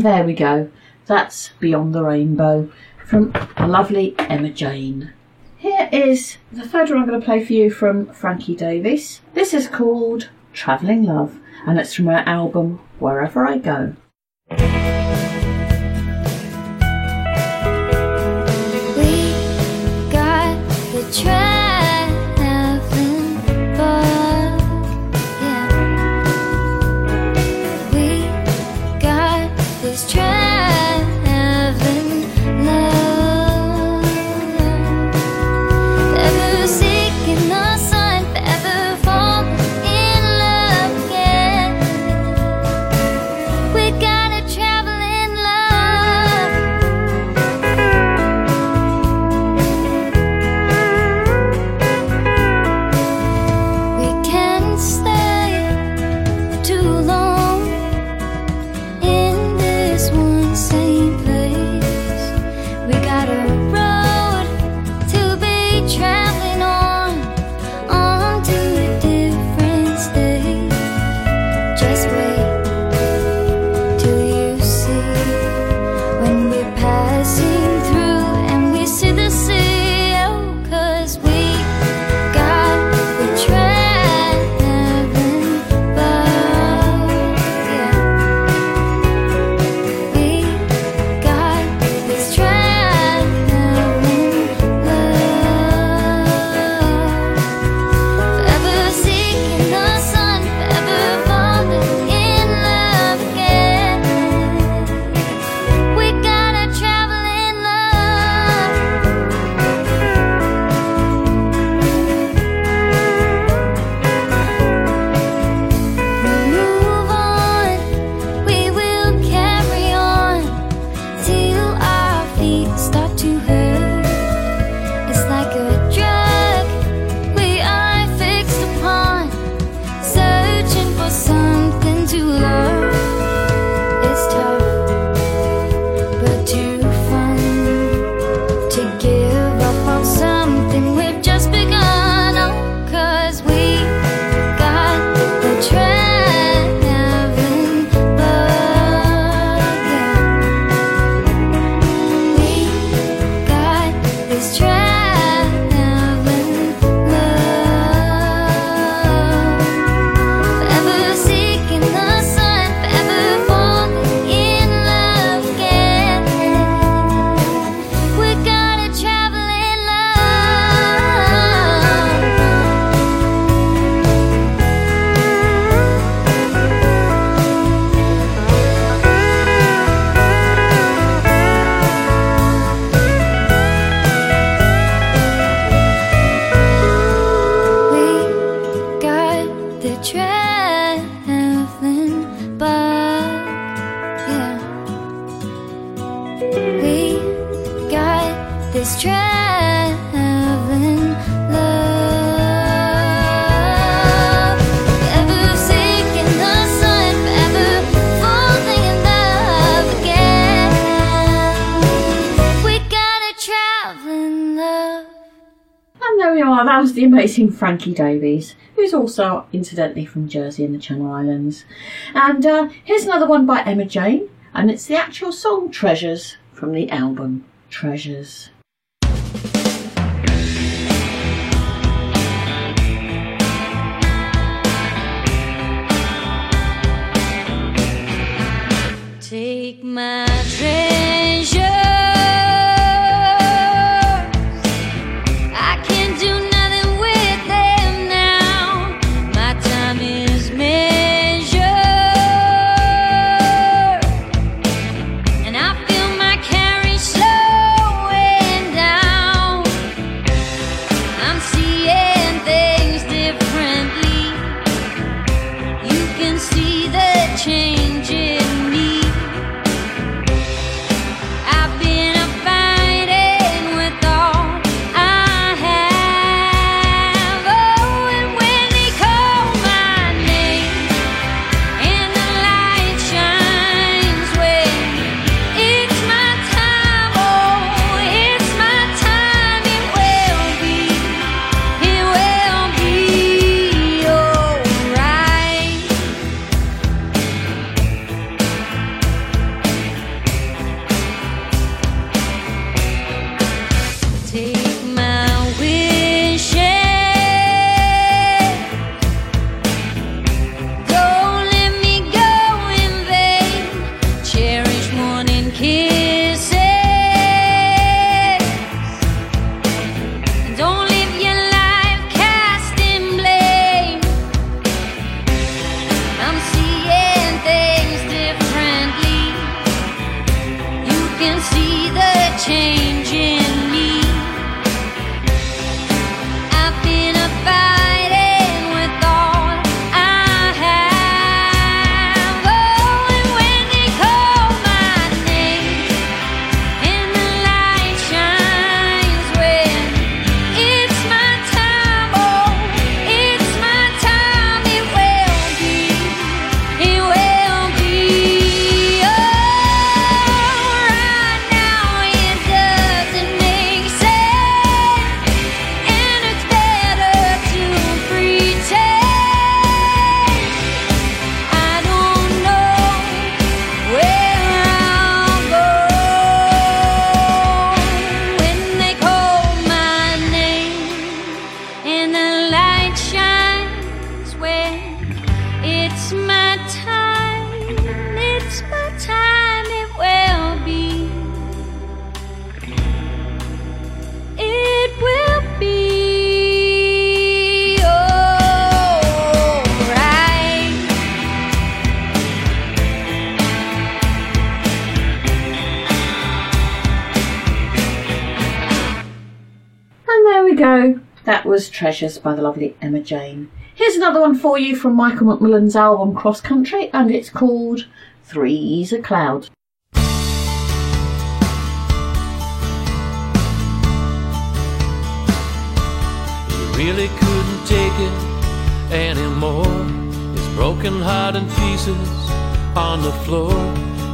there we go. That's Beyond the Rainbow from the lovely Emma Jane. Here is the third one I'm going to play for you from Frankie Davies. This is called Travelling Love and it's from her album Wherever I Go. We got the train. Was Frankie Davies, who's also, incidentally, from Jersey and the Channel Islands. And uh, here's another one by Emma Jane, and it's the actual song Treasures from the album Treasures. Take my treasures. Treasures by the lovely Emma Jane. Here's another one for you from Michael McMillan's album Cross Country, and it's called Three's a Cloud. Really couldn't take it anymore. His broken heart in pieces on the floor.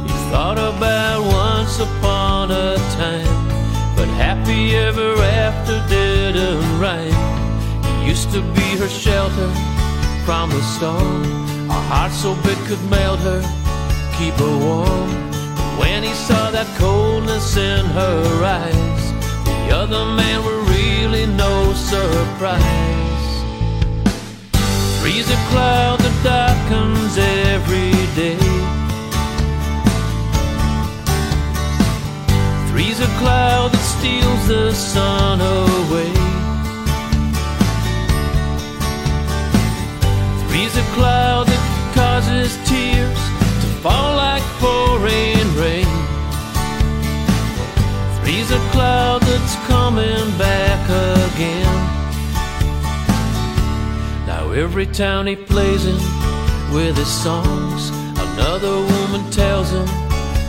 He thought about once upon a time, but happy ever after didn't rhyme. Used to be her shelter from the storm. A heart so big could melt her, keep her warm. When he saw that coldness in her eyes, the other man were really no surprise. Three's a cloud that darkens every day. Three's a cloud that steals the sun away. A cloud that causes tears to fall like pouring rain. Three's a cloud that's coming back again. Now every town he plays in with his songs, another woman tells him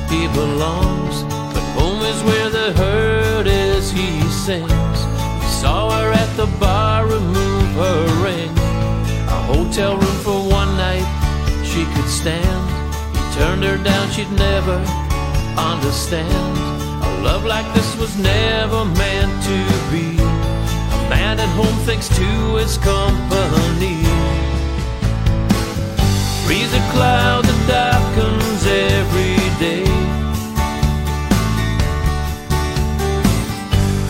he belongs. But home is where the hurt is, he sings. He saw her at the bar remove her ring. Hotel room for one night she could stand. He turned her down, she'd never understand. A love like this was never meant to be. A man at home thanks to his company. Freeze a cloud that darkens every day.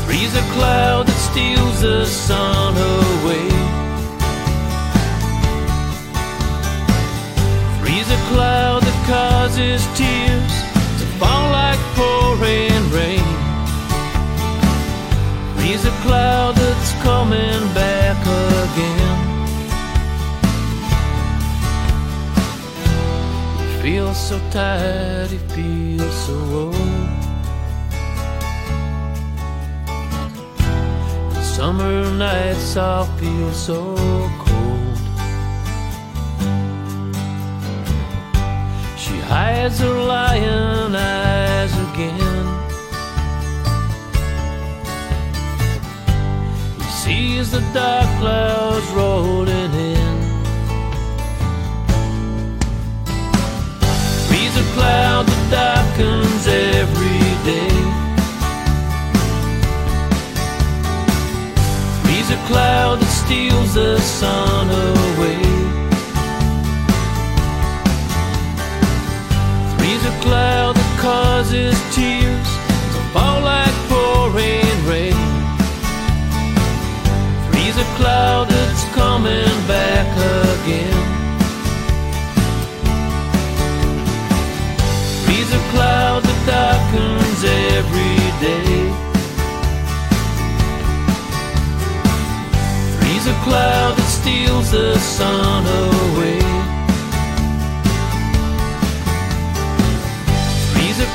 Freeze a cloud that steals the sun away. Freeze a cloud that causes tears to fall like pouring rain. Freeze a cloud that's coming back again. He feels so tired, he feels so old. The summer nights all feel so cold. Hides her lion eyes again. He sees the dark clouds rolling in. Freeze a cloud that darkens every day. Freeze a cloud that steals the sun away. Cloud that causes tears to fall like pouring rain. Freeze a cloud that's coming back again. Freeze a cloud that darkens every day. Freeze a cloud that steals the sun away.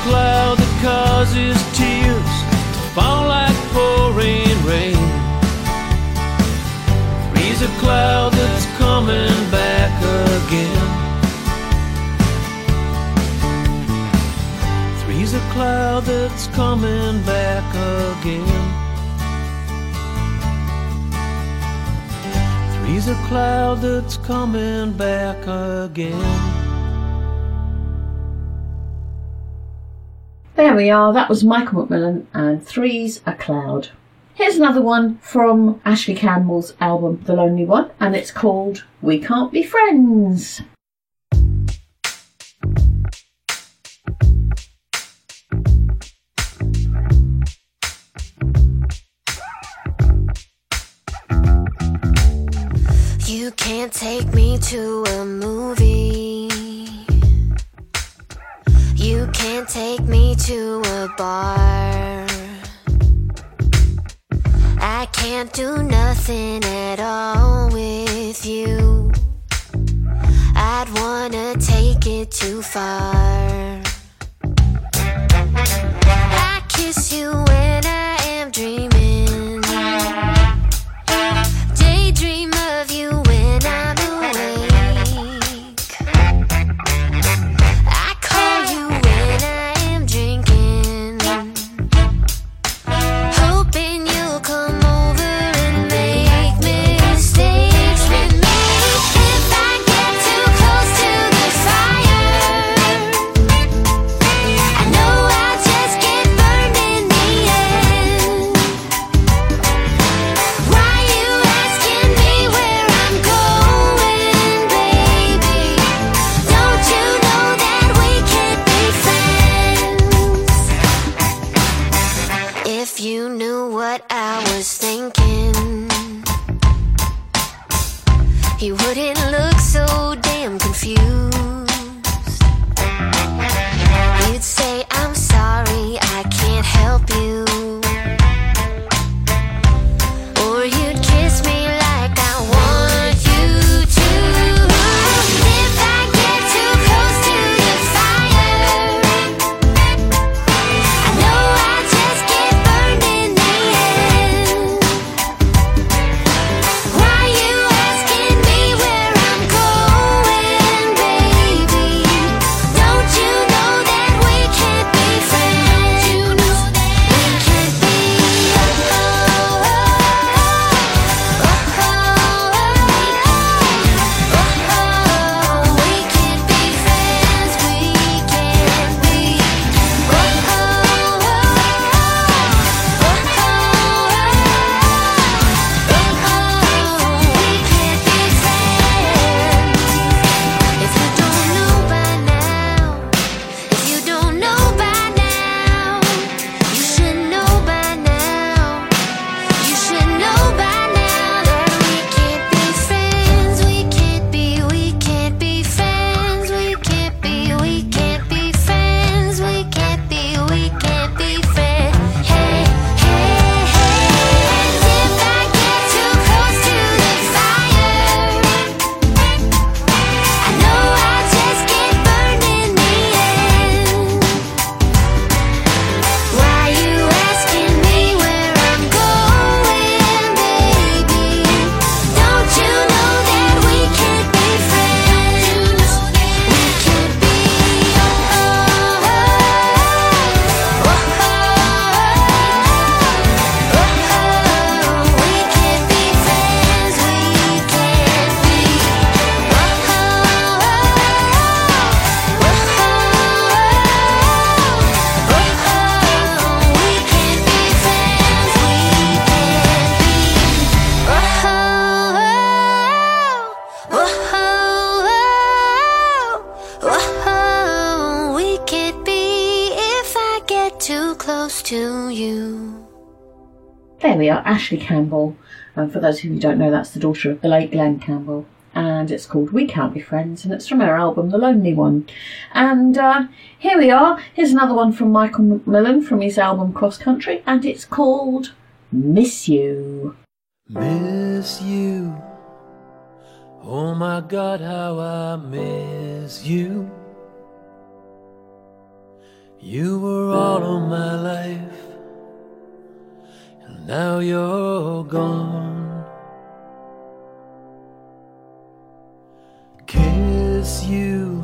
Cloud that causes tears to fall like pouring rain. Freeze a cloud that's coming back again. Freeze a cloud that's coming back again. Freeze a cloud that's coming back again. There we are, that was Michael McMillan and Three's a Cloud. Here's another one from Ashley Campbell's album The Lonely One, and it's called We Can't Be Friends. You can't take me to a movie. You can't take me to a bar. I can't do nothing at all with you. I'd wanna take it too far. I kiss you when I am dreaming. Ashley Campbell. And for those of you who don't know, that's the daughter of the late Glen Campbell. And it's called We Can't Be Friends, and it's from her album, The Lonely One. And uh, here we are. Here's another one from Michael McMillan from his album Cross Country, and it's called Miss You. Miss you. Oh my God, how I miss you. You were all of my life, now you're gone. Kiss you.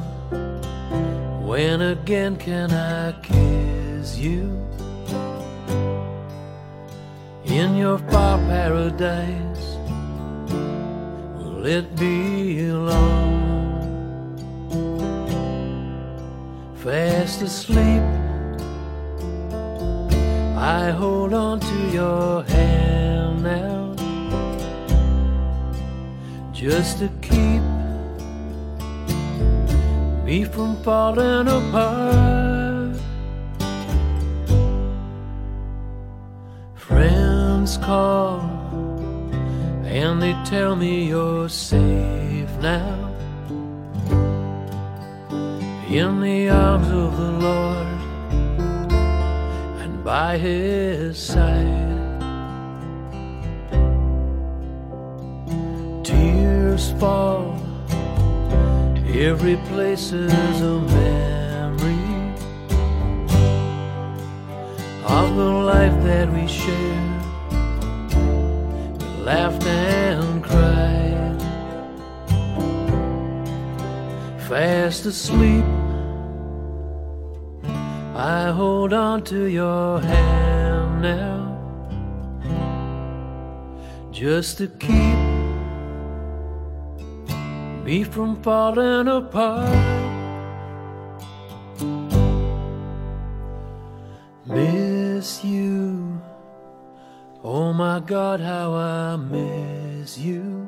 When again can I kiss you? In your far paradise, will it be long? Fast asleep, I hold on to your hand now, just to keep me from falling apart. Friends call and they tell me you're safe now in the arms of the Lord by his side. Tears fall, every place is a memory of the life that we shared. We laughed and cried, fast asleep. I hold on to your hand now, just to keep me from falling apart. Miss you, oh my God, how I miss you.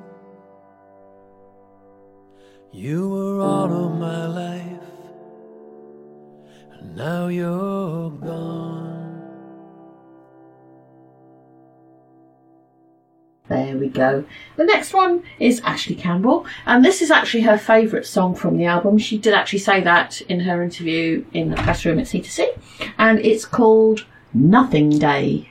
Go. The next one is Ashley Campbell, and this is actually her favourite song from the album. She did actually say that in her interview in the press room at C2C, and it's called Nothing Day.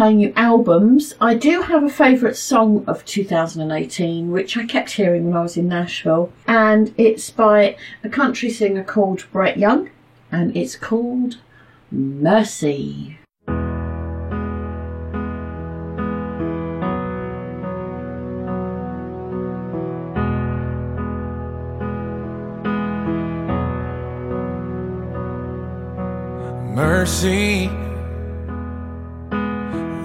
Playing you albums, I do have a favourite song of 2018, which I kept hearing when I was in Nashville, and it's by a country singer called Brett Young, and it's called Mercy. Mercy.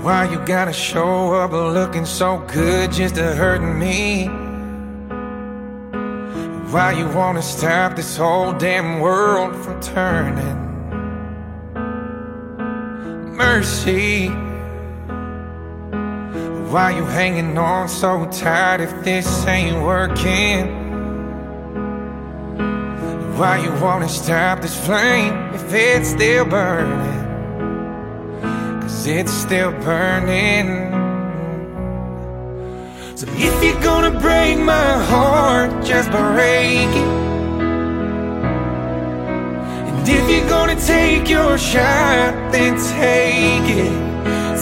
Why you gotta show up looking so good just to hurt me? Why you wanna stop this whole damn world from turning? Mercy. Why you hanging on so tight if this ain't working? Why you wanna stop this flame if it's still burning? It's still burning. So if you're gonna break my heart, just break it. And if you're gonna take your shot, then take it.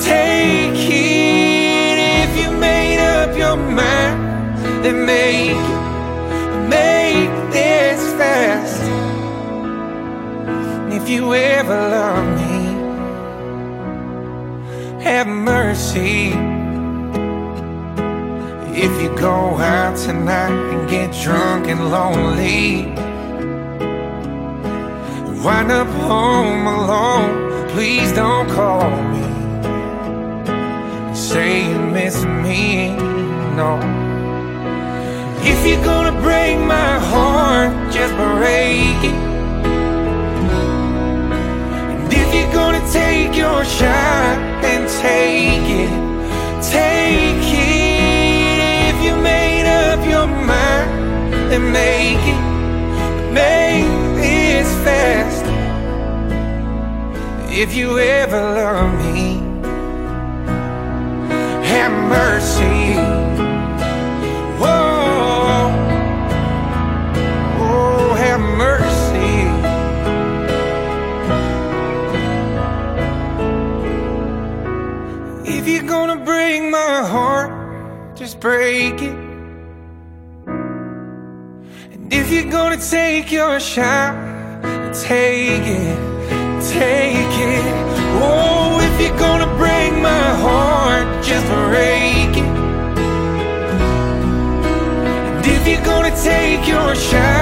Take it. If you made up your mind, then make it. Make this fast. And if you ever love me, have mercy. If you go out tonight and get drunk and lonely, wind up home alone, please don't call me. Say you miss me, no. If you're gonna break my heart, just break it. And if you're gonna take your shot, then take it. Take it. If you made up your mind, then make it. Make this fast. If you ever love me, have mercy. Whoa, oh, have mercy. Break it. And if you're gonna take your shot, take it, take it. Oh, if you're gonna break my heart, just break it. And if you're gonna take your shot,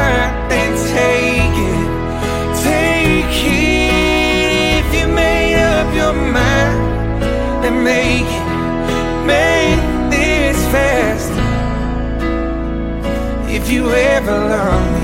you ever love me,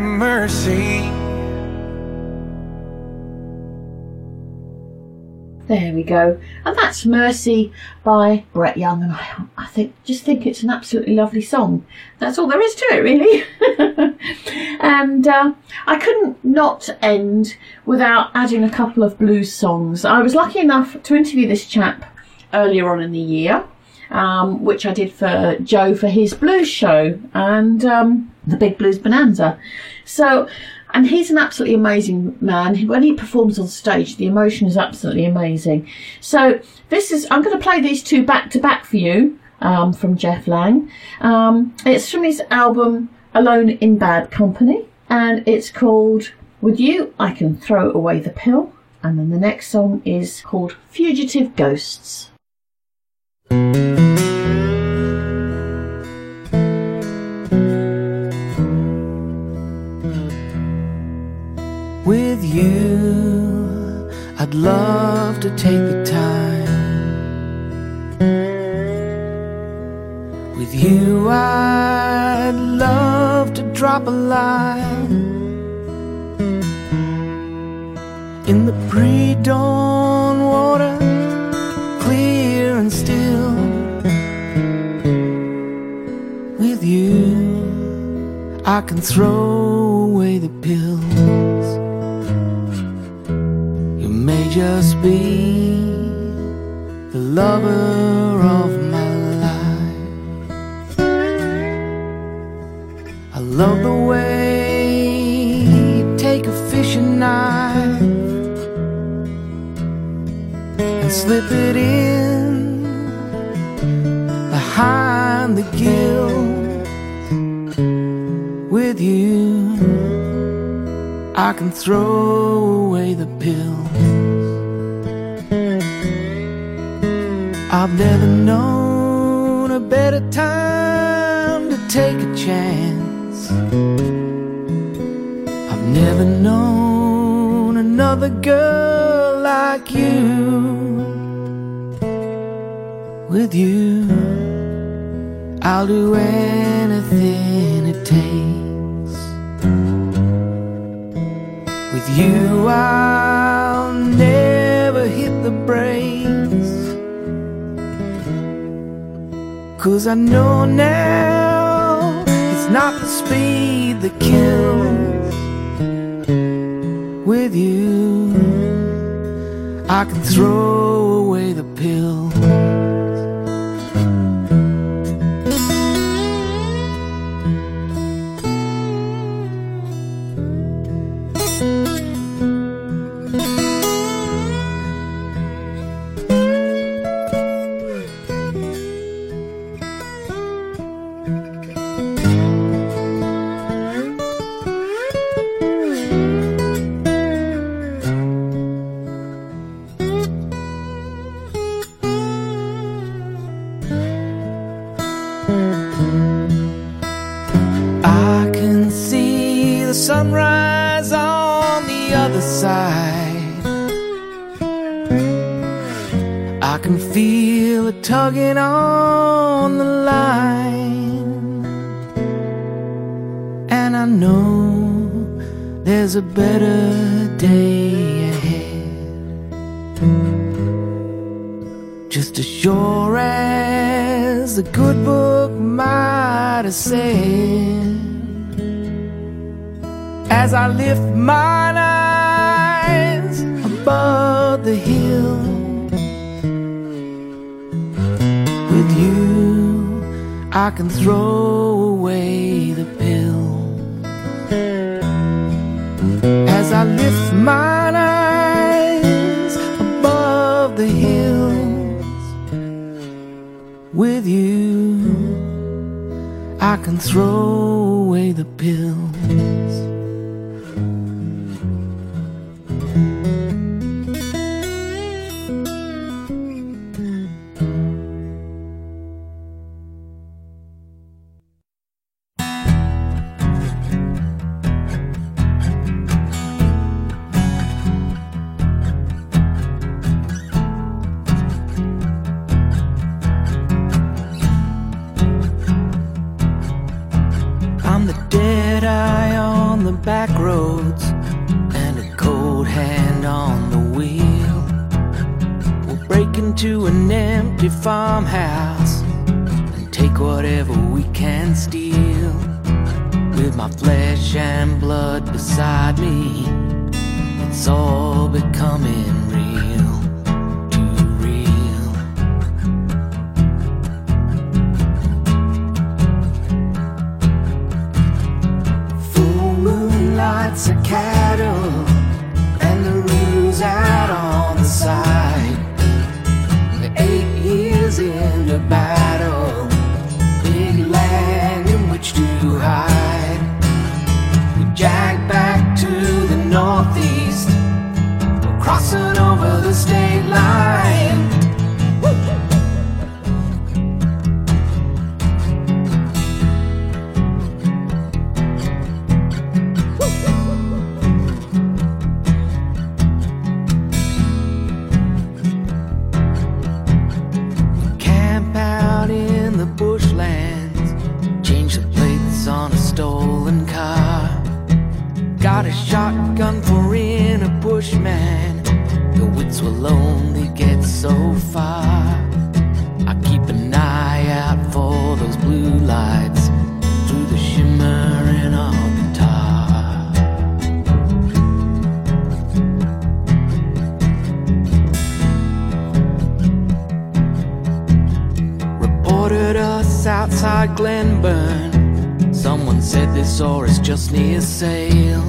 Have mercy. There we go. And that's Mercy by Brett Young. And I, I think just think it's an absolutely lovely song. That's all there is to it, really. *laughs* and uh, I couldn't not end without adding a couple of blues songs. I was lucky enough to interview this chap earlier on in the year. Um, which I did for Joe for his blues show and um, the Big Blues Bonanza. So, and he's an absolutely amazing man. When he performs on stage, the emotion is absolutely amazing. So, this is, I'm going to play these two back to back for you um, from Jeff Lang. Um, it's from his album Alone in Bad Company, and it's called With You, I Can Throw Away the Pill. And then the next song is called Fugitive Ghosts. to take the time. With you, I'd love to drop a line. In the pre dawn water, clear and still. With you, I can throw away the pills. just be the lover of my life. I love the way you take a fishing knife and slip it in behind the gill with you. I can throw away the pill I've never known a better time to take a chance. I've never known another girl like you. With you, I'll do anything it takes. With you, I Cause I know now it's not the speed that kills with you. I can throw away the pill. Outside Glenburn. Someone said they saw us just near Sale.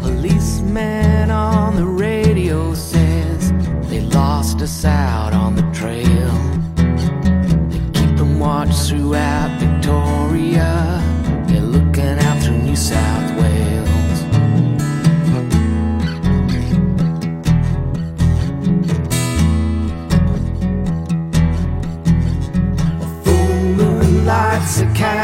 Policeman on the radio says they lost us out on the trail. They keep them watch throughout moon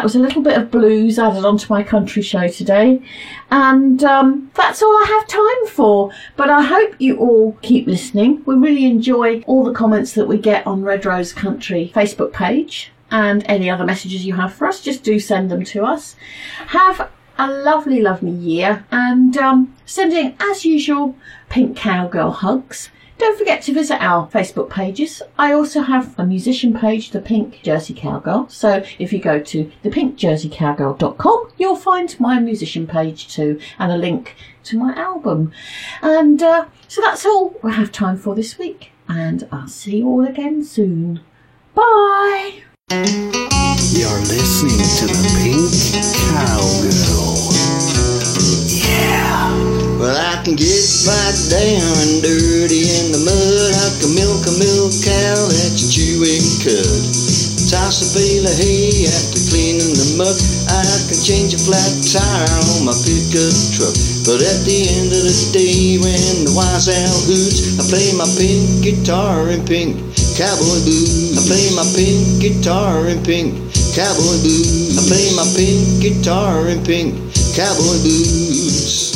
That was a little bit of blues added onto my country show today. And um, that's all I have time for. But I hope you all keep listening. We really enjoy all the comments that we get on Red Rose Country Facebook page. And any other messages you have for us, just do send them to us. Have a lovely, lovely year. And um, sending, as usual, pink cowgirl hugs. Don't forget to visit our Facebook pages. I also have a musician page, The Pink Jersey Cowgirl. So if you go to thepinkjerseycowgirl.com, you'll find my musician page too and a link to my album. And uh, so that's all we have time for this week. And I'll see you all again soon. Bye. You're listening to the Pink Cowgirl. Well, I can get right down dirty in the mud. I can milk a milk cow that you chew and cut. Toss a bale of hay after cleaning the muck. I can change a flat tire on my pickup truck. But at the end of the day, when the wise owl hoots, I play my pink guitar in pink cowboy blues. I play my pink guitar in pink cowboy blues. I play my pink guitar in pink cowboy blues.